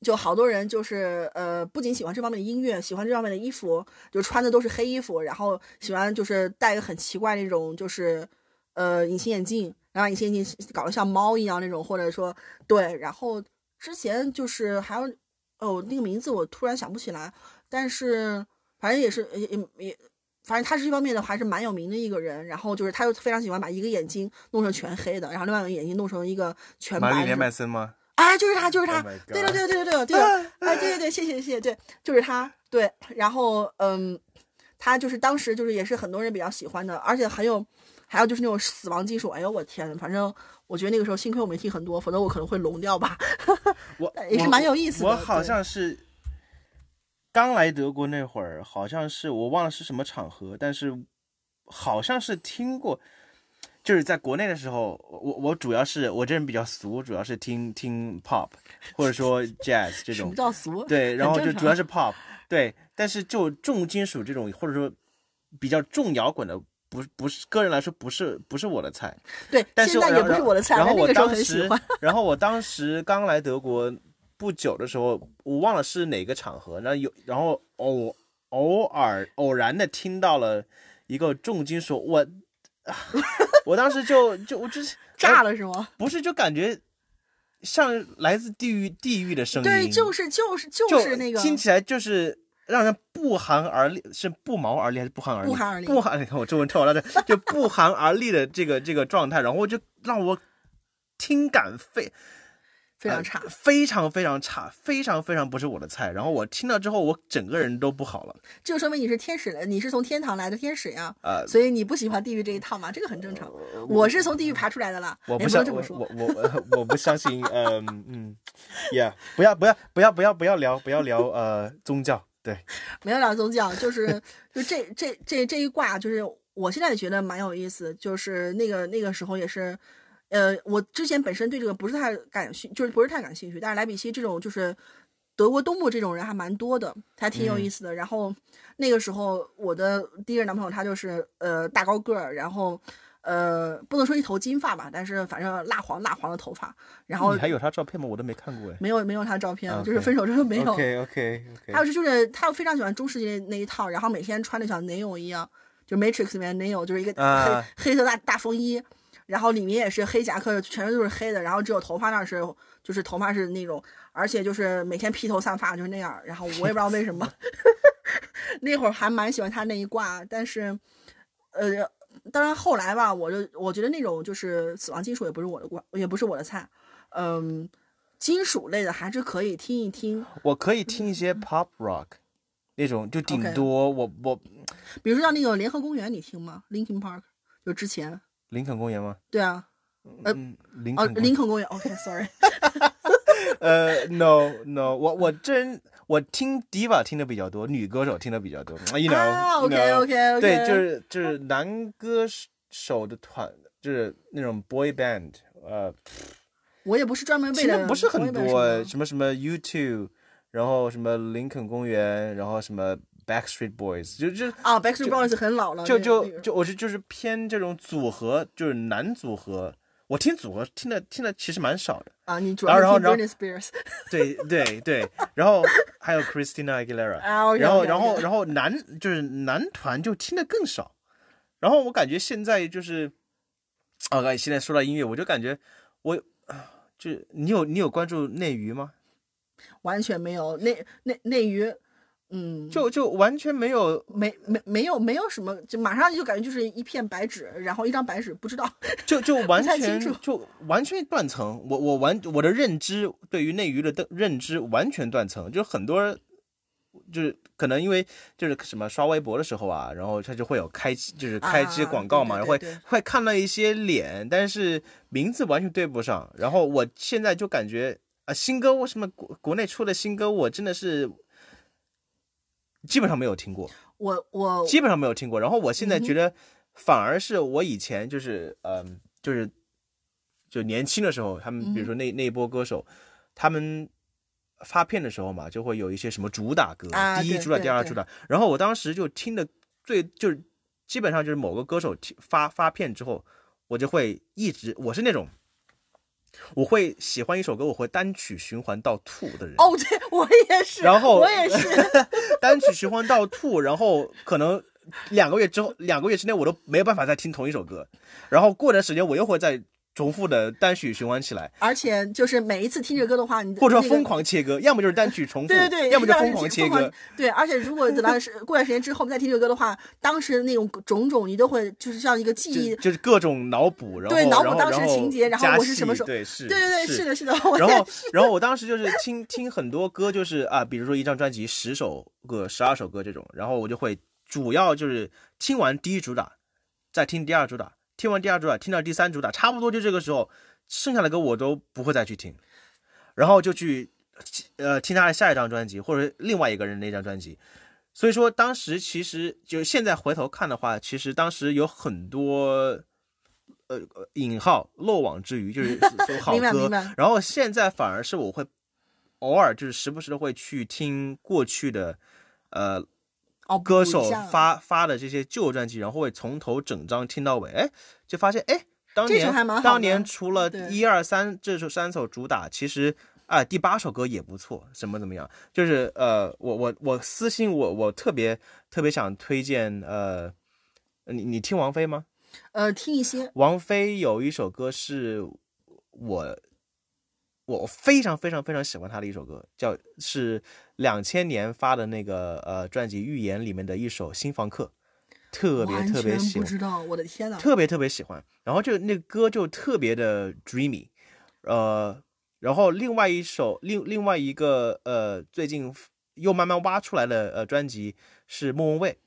就好多人就是呃，不仅喜欢这方面的音乐，喜欢这方面的衣服，就穿的都是黑衣服，然后喜欢就是戴一个很奇怪那种就是呃隐形眼镜，然后隐形眼镜搞得像猫一样那种，或者说对，然后之前就是还有哦那个名字我突然想不起来，但是反正也是也也也。反正他是这方面的还是蛮有名的一个人，然后就是他又非常喜欢把一个眼睛弄成全黑的，然后另外一个眼睛弄成一个全白的。玛丽莲麦森吗？哎，就是他，就是他 Oh my 对了对对对对对，哎，对对对，谢谢谢谢，对，就是他，对，然后嗯，他就是当时就是也是很多人比较喜欢的，而且很有，还有就是那种死亡金属，哎呦我天，反正我觉得那个时候幸亏我没听很多，否则我可能会聋掉吧。我也是蛮有意思的我好像是刚来德国那会儿，好像是我忘了是什么场合，但是好像是听过。就是在国内的时候，我我主要是我这人比较俗，主要是听听 pop 或者说 jazz 这种什么，叫俗？对，然后就主要是 pop，对，但是就重金属这种或者说比较重摇滚的，不不是个人来说不是不是我的菜，对，但是现在也不是我的菜，然后我当时然后我当时刚来德国不久的时候，我忘了是哪个场合，然后有，然后偶偶尔偶然的听到了一个重金属，我，啊我当时就就我就是 炸了是吗？不是就感觉像来自地狱地狱的声音，对，就是就是就就是那个听起来就是让人不寒而栗，是不毛而栗还是不寒而栗？不寒而栗不寒，你看我中文跳了，就不寒而栗的这个这个状态，然后就让我听感非非常差。呃非常非常差，非常非常不是我的菜。然后我听到之后，我整个人都不好了。这就说明你是天使的，你是从天堂来的天使呀，呃所以你不喜欢地狱这一套嘛，这个很正常。我是从地狱爬出来的啦，我不相我能这么说。我我我我不相信，嗯嗯，Yeah，不要不要不要不要不要聊不要聊呃宗教，对，没有聊宗教，就是就这这这这一卦，就是我现在也觉得蛮有意思。就是那个那个时候也是，呃，我之前本身对这个不是太感兴，就是不是太感兴趣，但是莱比锡这种就是德国东部这种人还蛮多的，还挺有意思的。然后那个时候我的第一任男朋友他就是呃大高个儿，然后。呃，不能说一头金发吧，但是反正蜡黄蜡黄的头发，然后你还有他照片吗？我都没看过哎。没有没有他照片就是分手之后没有。OK OK OK。还有是就是他非常喜欢中世纪那一套，然后每天穿的像雷欧一样，就 Matrix 里面雷欧就是一个黑、啊黑色大大风衣，然后里面也是黑夹克，全都是黑的，然后只有头发那儿是就是头发是那种，而且就是每天披头散发就是那样，然后我也不知道为什么，那会儿还蛮喜欢他那一挂，但是呃。当然，后来吧，我就我觉得那种就是死亡金属也不是我的挂，也不是我的菜，嗯，金属类的还是可以听一听，我可以听一些 pop rock 那种，就顶多我我比如说像那个联合公园，你听吗？Linkin Park，就之前，林肯公园吗？对啊，呃嗯，林哦，林肯公园，OK，Sorry，、呃，no no，我我真我听 diva 听的比较多，女歌手听的比较多，you know，啊 you，OK know OK OK，对，就是就是男歌手的团，就是那种 boy band，呃，我也不是专门为听了，的不是很多，什么。什么 YouTube，然后什么林肯公园，然后什么 Backstreet Boys，就就啊，Backstreet Boys 很老了，就就就我是就是偏这种组合，就是男组合，我听组合听的听的其实蛮少的。啊，你主要是听然后然后 Britney Spears 对对对，然后还有 Christina Aguilera，然后然后然后男就是男团就听的更少，然后我感觉现在就是，哦，现在说到音乐，我就感觉我啊，就是你有你有关注内娱吗？完全没有内内内娱，嗯，就就完全没有，没没没有没有什么，就马上就感觉就是一片白纸，然后一张白纸，不知道。就就完全就完全断层。我我完我的认知对于内娱的的认知完全断层，就很多就是可能因为就是什么刷微博的时候啊，然后他就会有开机就是开机啊广告嘛，然后会对对对会看到一些脸，但是名字完全对不上。然后我现在就感觉啊、新歌为什么国国内出的新歌，我真的是基本上没有听过。我我基本上没有听过。然后我现在觉得，反而是我以前就是，嗯、就是就年轻的时候，他们比如说那、那一波歌手，他们发片的时候嘛，就会有一些什么主打歌，啊第一主打、第二主打。然后我当时就听的最就是基本上就是某个歌手听发发片之后，我就会一直我是那种。我会喜欢一首歌，我会单曲循环到吐的人。哦，对我也是，然后我也是，单曲循环到吐，然后可能两个月之后，两个月之内我都没有办法再听同一首歌，然后过段时间我又会再重复的单曲循环起来，而且就是每一次听这歌的话，你那个或者说疯狂切歌，要么就是单曲重复，对对对，要么就疯狂切歌。。对，而且如果等到是 过段时间之后，我们再听这个歌的话，当时那种种种，你都会就是像一个记忆就。就是各种脑补，然后对脑补当时的情节然后我是什么时候对是，对对对，是是的，是的。我然后，然后我当时就是听听很多歌，就是啊，比如说一张专辑十首歌、十二首歌这种，然后我就会主要就是听完第一主打，再听第二主打，听完第二主打，听到第三主打，差不多就这个时候，剩下的歌我都不会再去听，然后就去呃听他的下一张专辑，或者另外一个人的那张专辑。所以说，当时其实就现在回头看的话，其实当时有很多呃呃引号漏网之鱼，就是说好歌明白明，白。然后现在反而是我会偶尔就是时不时的会去听过去的呃哦，歌手发发的这些旧专辑，然后会从头整张听到尾，哎，就发现哎，当年当年除了一二三这首三首主打，其实啊、第八首歌也不错，什么怎么样？就是呃，我我我私信我我特别特别想推荐呃，你你听王菲吗？呃，听一些王菲有一首歌是我我非常非常非常喜欢他的一首歌，叫是两千年发的那个呃专辑《预言》里面的一首《新房客》，特别特别喜欢，不知道，我的天呐！特别特别喜欢。然后就那个歌就特别的 dreamy，呃，然后另外一首另另外一个呃最近又慢慢挖出来的呃专辑是莫文蔚。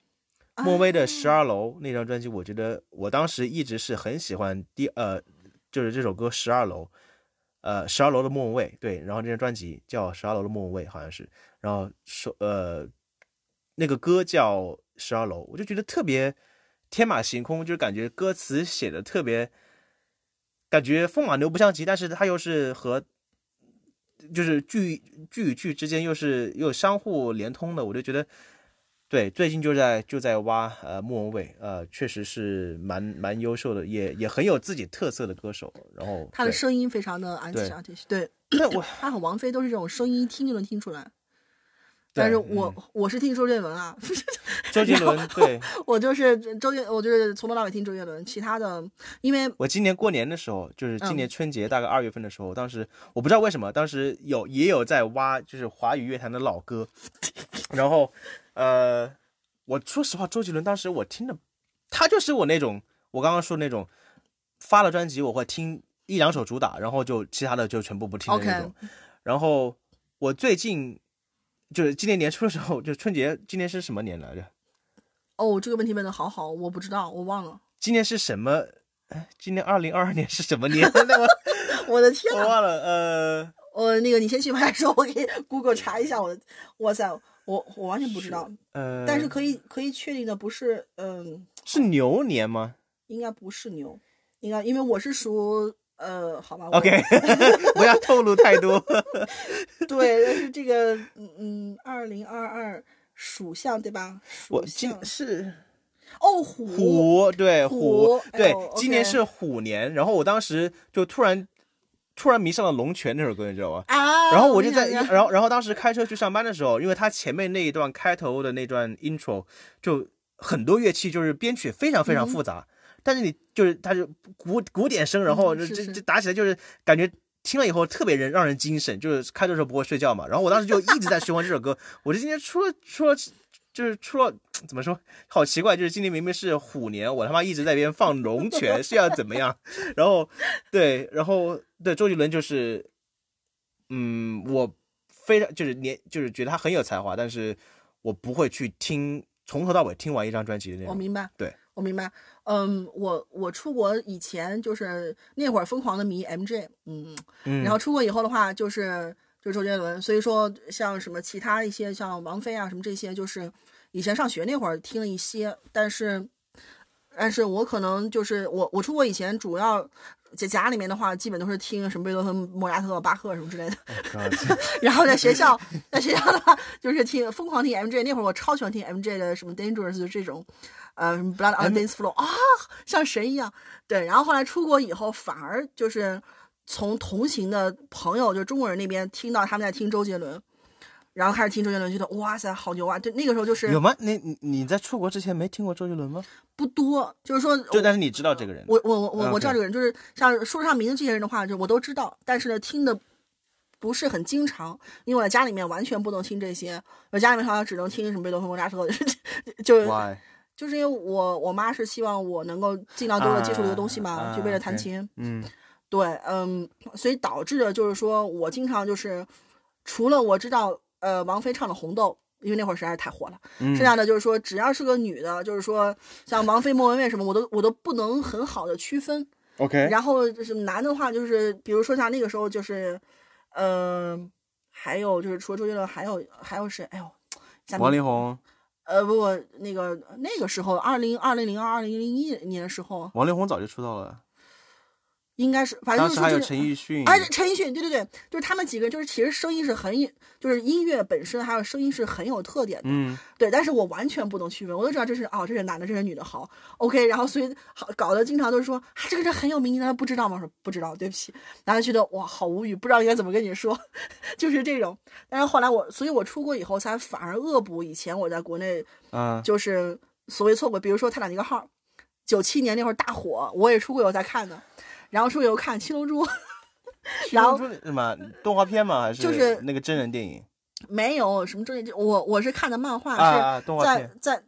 莫文蔚的《十二楼》那张专辑，我觉得我当时一直是很喜欢第呃，就是这首歌《十二楼》，呃，《十二楼的莫文蔚》对，然后这张专辑叫《十二楼的莫文蔚》，好像是，然后说呃，那个歌叫《十二楼》，我就觉得特别天马行空，就是感觉歌词写的特别，感觉风马牛不相及，但是它又是和就是剧剧与剧之间又是又相互连通的，我就觉得。对，最近就在就在挖呃莫文蔚，呃，确实是蛮蛮优秀的，也也很有自己特色的歌手。然后他的声音非常的安静啊，对。对我他和王菲都是这种声音一听就能听出来。但是对我、我是听周杰伦啊，周杰伦，对我就是周杰，我就是从头到尾听周杰伦，其他的因为我今年过年的时候，就是今嗯年春节大概二月份的时候，当时我不知道为什么，当时有也有在挖就是华语乐坛的老歌，然后呃，我说实话，周杰伦当时我听的，他就是我那种我刚刚说的那种发了专辑我会听一两首主打，然后就其他的就全部不听的那种。然后我最近就是今年年初的时候，就春节，今年是什么年来着？哦，这个问题问的好好，我不知道，我忘了，今年是什么？哎，今年二零二二年是什么年？那 我我的天呐，我忘了。呃，我那个你先去拍的时候，我给 Google 查一下我的，哇塞，我我完全不知道，呃，但是可以可以确定的不是，嗯，是牛年吗应该不是牛，应该因为我是属。呃，好吧？OK，不要透露太多。对，但是这个，嗯嗯，二零二二属相对吧？我属相今是哦虎虎，对虎虎，对哦，今年是虎年。然后我当时就突然突然迷上了《龙泉》这首歌，你知道吗？啊，然后我就在，然后然后当时开车去上班的时候，因为它前面那一段开头的那段 intro 就很多乐器，就是编曲非常非常复杂，但是你就是它就古古典声，然后这这这打起来就是感觉听了以后特别人让人精神，就是开车的时候不会睡觉嘛。然后我当时就一直在循环这首歌。我就今天出了出了，就是出了 怎么说？好奇怪，就是今年明明是虎年，我他妈一直在边放龙泉，是要怎么样？然后对，然后对周杰伦就是，嗯，我非常就是年就是觉得他很有才华，但是我不会去听从头到尾听完一张专辑的那种。我明白，对。我明白，嗯，我我出国以前就是那会儿疯狂的迷 MJ，嗯嗯，然后出国以后的话就是就周杰伦，所以说像什么其他一些像王菲啊什么这些，就是以前上学那会儿听了一些，但是但是我可能就是我我出国以前主要在家里面的话，基本都是听什么贝多芬、莫扎特、巴赫什么之类的，然后在学校在学校的话就是听疯狂听 MJ，那会儿我超喜欢听 MJ 的什么 Dangerous 就这种。呃，什么 Blood on Dance Floor 啊，像神一样。对，然后后来出国以后，反而就是从同行的朋友，就中国人那边听到他们在听周杰伦，然后开始听周杰伦，觉得哇塞，好牛啊！就那个时候就是有吗？你你你在出国之前没听过周杰伦吗？不多，就是说，就但是你知道这个人，我我我我我知道这个人，就是像说上名字这些人的话，就我都知道，但是呢，听的不是很经常，因为我在家里面完全不能听这些，我家里面好像只能听什么贝多芬、莫扎特，就。就是因为我我妈是希望我能够尽量多的接触这个东西嘛，就为了弹琴。嗯，对，嗯，所以导致的就是说我经常就是除了我知道呃王菲唱的《红豆》，因为那会儿实在是太火了，剩下的就是说只要是个女的，就是说像王菲、莫文蔚什么，我都我都不能很好的区分。OK。然后就是男的话，就是比如说像那个时候就是嗯，还有就是除了周杰伦，还有还有谁？哎呦，王力宏。呃不不，那个那个时候，二零二零零二二零零一年的时候，王力宏早就出道了。应该是，反正就是还有陈奕迅，哎，陈奕迅，对对对，就是他们几个，就是其实声音是很，就是音乐本身还有声音是很有特点的，嗯，对，但是我完全不能区分，我都知道这是哦，这是男的，这是女的，好，OK，然后所以好搞得经常都是说啊，这个人很有名，你难道不知道吗？说不知道，对不起，然后觉得哇，好无语，不知道应该怎么跟你说，就是这种。但是后来我，所以我出国以后才反而恶补以前我在国内，嗯，就是所谓错过，比如说他俩那个号，九七年那会儿大火，我也出国以后才看的。然后说有看《七龙珠》，然后什么动画片吗？还是就是那个真人电影？没有什么真人，我我是看的漫画，是在在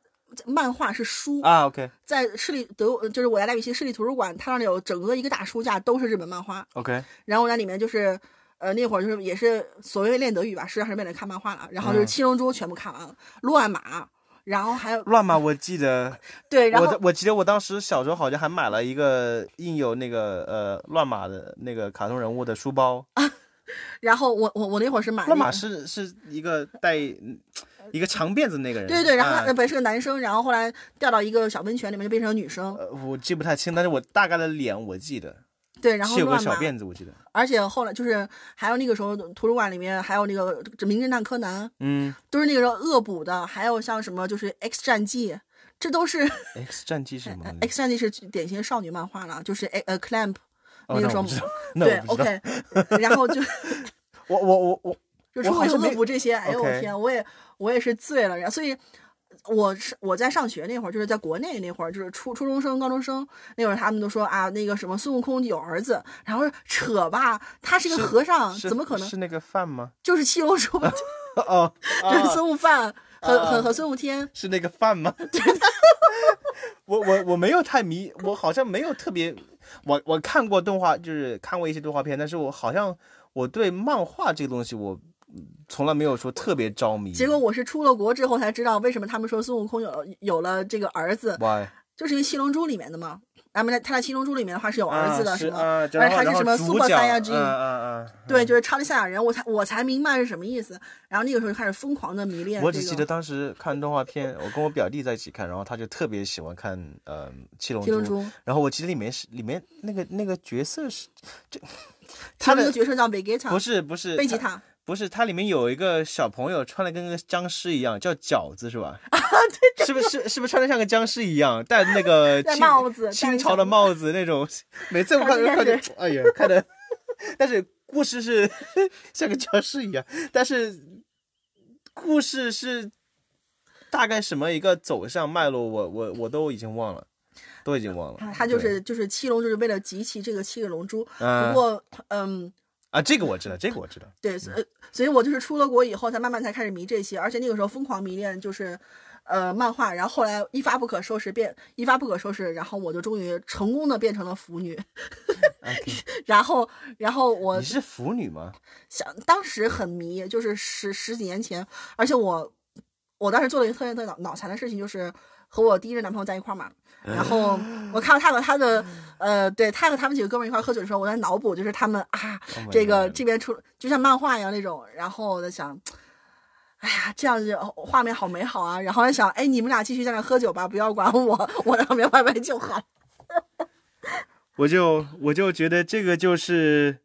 漫画是书啊。OK，在市立德就是我在莱比锡市立图书馆，它那里有整个一个大书架，都是日本漫画。OK，然后我在里面就是呃那会儿就是也是所谓练德语吧，实际上是为了看漫画了。然后就是《七龙珠》全部看完了，《乱马》。然后还有乱马，我记得，对，然后我记得我当时小时候好像还买了一个印有那个呃乱马的那个卡通人物的书包。然后我我我那会儿是买乱马是是一个带一个长辫子那个人，对对，然后他本来是个男生，然后后来掉到一个小温泉里面就变成了女生。呃，我记不太清，但是我大概的脸我记得。对，然后是有个小辫子，我记得。而且后来就是还有那个时候图书馆里面还有那个《名侦探柯南》，嗯，都是那个时候恶补的。还有像什么就是《X 战记》，这都是 X 战记是什么？X 战记是典型少女漫画了，就是 A 呃 Clamp 那个时候，对，OK。然后就我我我我，就出国恶补这些，哎呦我天，我也我也是醉了，然后所以。我是我在上学那会儿，就是在国内那会儿，就是初初中生、高中生那会儿，他们都说啊，那个什么孙悟空有儿子，然后扯吧，他是个和尚，怎么可能是那个范吗？就是七龙珠 哦，就是孙悟饭和和和孙悟天是那个饭吗？我我我没有太迷，我好像没有特别，我我看过动画，就是看过一些动画片，但是我好像我对漫画这个东西我。从来没有说特别着迷，结果我是出了国之后才知道为什么他们说孙悟空有有了这个儿子，Why？就是因为七龙珠里面的嘛。那么在他在七龙珠里面的话是有儿子的，是吗？而且他是什么 Super Saiyajin，嗯嗯对，就是超级赛亚人，我才我才明白是什么意思。然后那个时候就开始疯狂的迷恋。我只记得当时看动画片，我跟我表弟在一起看，然后他就特别喜欢看呃七龙珠。然后我记得里面是里面那个那个角色是，这 他那个角色叫贝吉塔，不是不是贝吉塔。不是，它里面有一个小朋友穿的跟个僵尸一样，叫饺子是吧？啊，对，是不是？是不是穿的像个僵尸一样，戴那个帽子，清朝的帽子那种？每次我看看就，哎呀，看的。但是故事是 像个僵尸一样，但是故事是大概什么一个走向脉络，我我我都已经忘了，都已经忘了。他就是就是七龙，就是为了集齐这个七个龙珠。不过，嗯。啊，这个我知道，这个我知道。对，所以所以我就是出了国以后，才慢慢才开始迷这些，而且那个时候疯狂迷恋就是，呃，漫画，然后后来一发不可收拾，变一发不可收拾，然后我就终于成功的变成了腐女 然后然后我你是腐女吗？想当时很迷，就是十十几年前，而且我我当时做了一个特别特别脑脑残的事情，就是和我第一任男朋友在一块儿嘛，然后我看到他和他的呃，对他和他们几个哥们一块儿喝酒的时候，我在脑补就是他们啊，Oh 这个这边出就像漫画一样那种，然后我在想。哎呀，这样子画面好美好啊！然后还想，哎，你们俩继续在那喝酒吧，不要管我，我在旁边 歪歪就好。我就我就觉得这个就是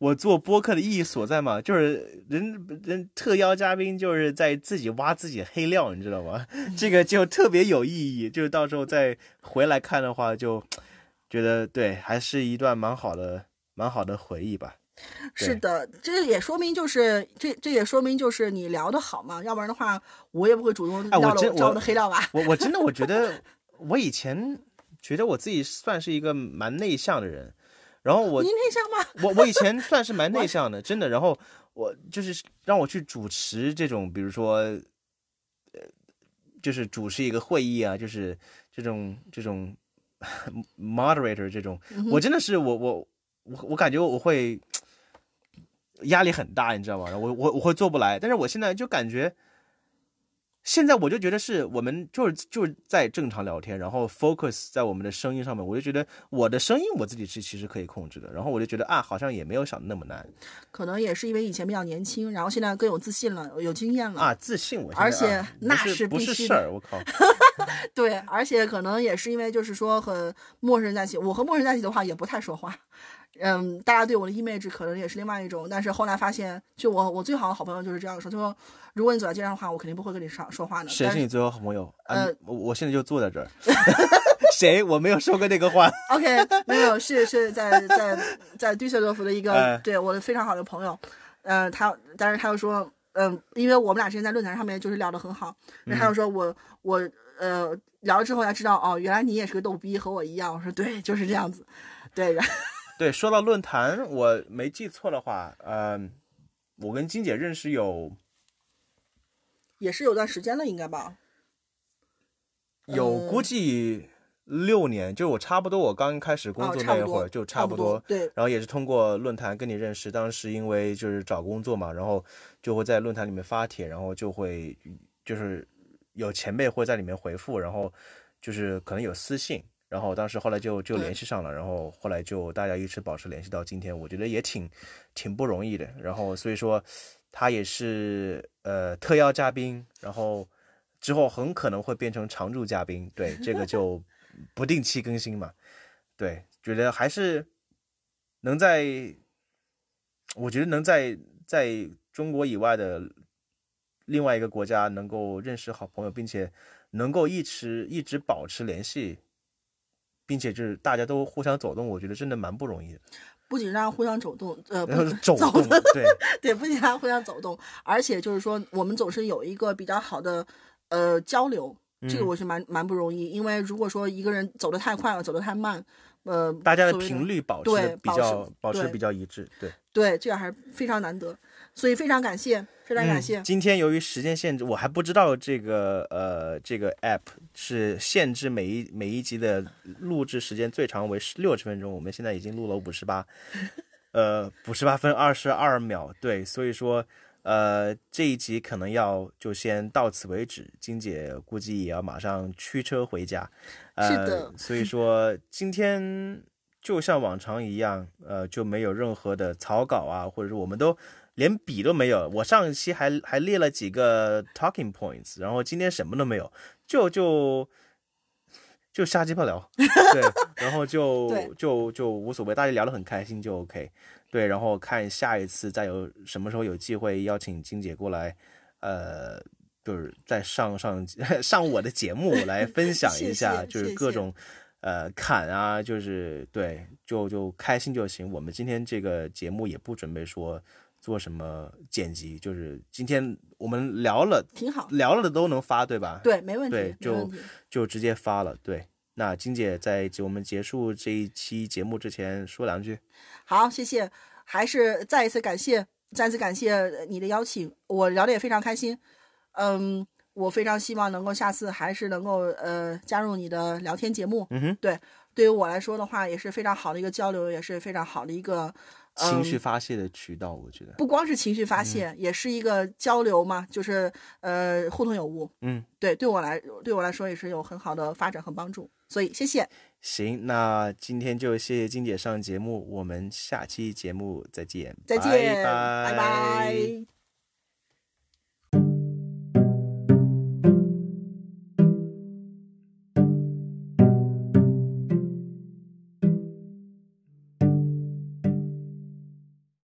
我做播客的意义所在嘛，就是人人特邀嘉宾就是在自己挖自己黑料，你知道吗？这个就特别有意义，就是到时候再回来看的话，就觉得对，还是一段蛮好的蛮好的回忆吧。是的，这也说明就是这这也说明就是你聊的好嘛，要不然的话，我也不会主动哎我要了招真我我的黑料吧。我我真的我觉得我以前觉得我自己算是一个蛮内向的人，然后我你内向吗？我我以前算是蛮 内向的，真的。然后我就是让我去主持这种，比如说，呃，就是主持一个会议啊，就是这种这种 moderator 这种，我真的是我我我我感觉我会压力很大，你知道吗？我我我会做不来，但是我现在就感觉。现在我就觉得是我们就是就是在正常聊天，然后 focus 在我们的声音上面，我就觉得我的声音我自己是其实可以控制的，然后我就觉得啊，好像也没有想的那么难可能也是因为以前比较年轻，然后现在更有自信了，有经验了。啊，自信我而且啊那不是不是事儿，我靠，对，而且可能也是因为就是说和陌生人在一起，我和陌生人在一起的话也不太说话。嗯，大家对我的 image 可能也是另外一种，但是后来发现，就我我最好的好朋友就是这样说，他说如果你走在街上的话，我肯定不会跟你上说话的。谁是你最好好朋友？啊呃，我我现在就坐在这儿，谁？我没有说过那个话。OK，没有，是是在在在杜塞多夫的一个、哎对我的非常好的朋友，呃，他但是他又说，嗯、因为我们俩之前在论坛上面就是聊得很好，然后他又说我我呃聊了之后才知道，哦，原来你也是个逗逼，和我一样。我说对，就是这样子，对，然后对，说到论坛，我没记错的话，嗯、我跟金姐认识有也是有段时间了，应该吧？有估计六年，就是我差不多我刚开始工哦，作那会儿就差不多。对，然后也是通过论坛跟你认识，当时因为就是找工作嘛，然后就会在论坛里面发帖，然后就会就是有前辈会在里面回复，然后就是可能有私信，然后当时后来就就联系上了，然后后来就大家一直保持联系到今天，我觉得也挺挺不容易的。然后所以说他也是呃特邀嘉宾，然后之后很可能会变成常驻嘉宾，对这个就 不定期更新嘛。对，觉得还是能在，我觉得能在在中国以外的另外一个国家能够认识好朋友，并且能够一直一直保持联系，并且就是大家都互相走动，我觉得真的蛮不容易的。不仅让互相走动，呃，不 走走动，对，对，不仅让互相走动，而且就是说，我们总是有一个比较好的呃交流，这个嗯我是蛮蛮不容易。因为如果说一个人走得太快了，走得太慢，呃，大家的频率保持比较保持比较一致，对。对，这个还是非常难得，所以非常感谢，非常感嗯谢。今天由于时间限制，我还不知道这个呃这个 app 是限制每一每一集的录制时间最长为六十分钟，我们现在已经录了五十八，呃五十八分二十二秒，对，所以说呃这一集可能要就先到此为止，金姐估计也要马上驱车回家，呃，是的所以说今天就像往常一样，呃，就没有任何的草稿啊，或者是我们都连笔都没有。我上一期还还列了几个 talking points，然后今天什么都没有，就就就瞎鸡巴聊，对，然后就就就无所谓，大家聊得很开心就 OK，对，然后看下一次再有什么时候有机会邀请金姐过来，呃。就是再上上 上我的节目来 分享一下，就是各种呃侃啊，就是对，就就开心就行。我们今天这个节目也不准备说做什么剪辑，就是今天我们聊了挺好，聊了的都能发，对吧？，对，没问题，对就。就直接发了。对，那金姐在我们结束这一期节目之前说两句。好，谢谢。还是再一次感谢，再次感谢你的邀请，我聊的也非常开心。嗯，我非常希望能够下次还是能够呃加入你的聊天节目。嗯哼，对，对于我来说的话，也是非常好的一个交流，也是非常好的一个情绪嗯发泄的渠道，我觉得。不光是情绪发泄，也是一个交流嘛，就是呃互通有无。嗯，对，对我来对我来说也是有很好的发展和帮助，所以谢谢。行，那今天就谢谢金姐上节目，我们下期节目再见，再见，拜拜拜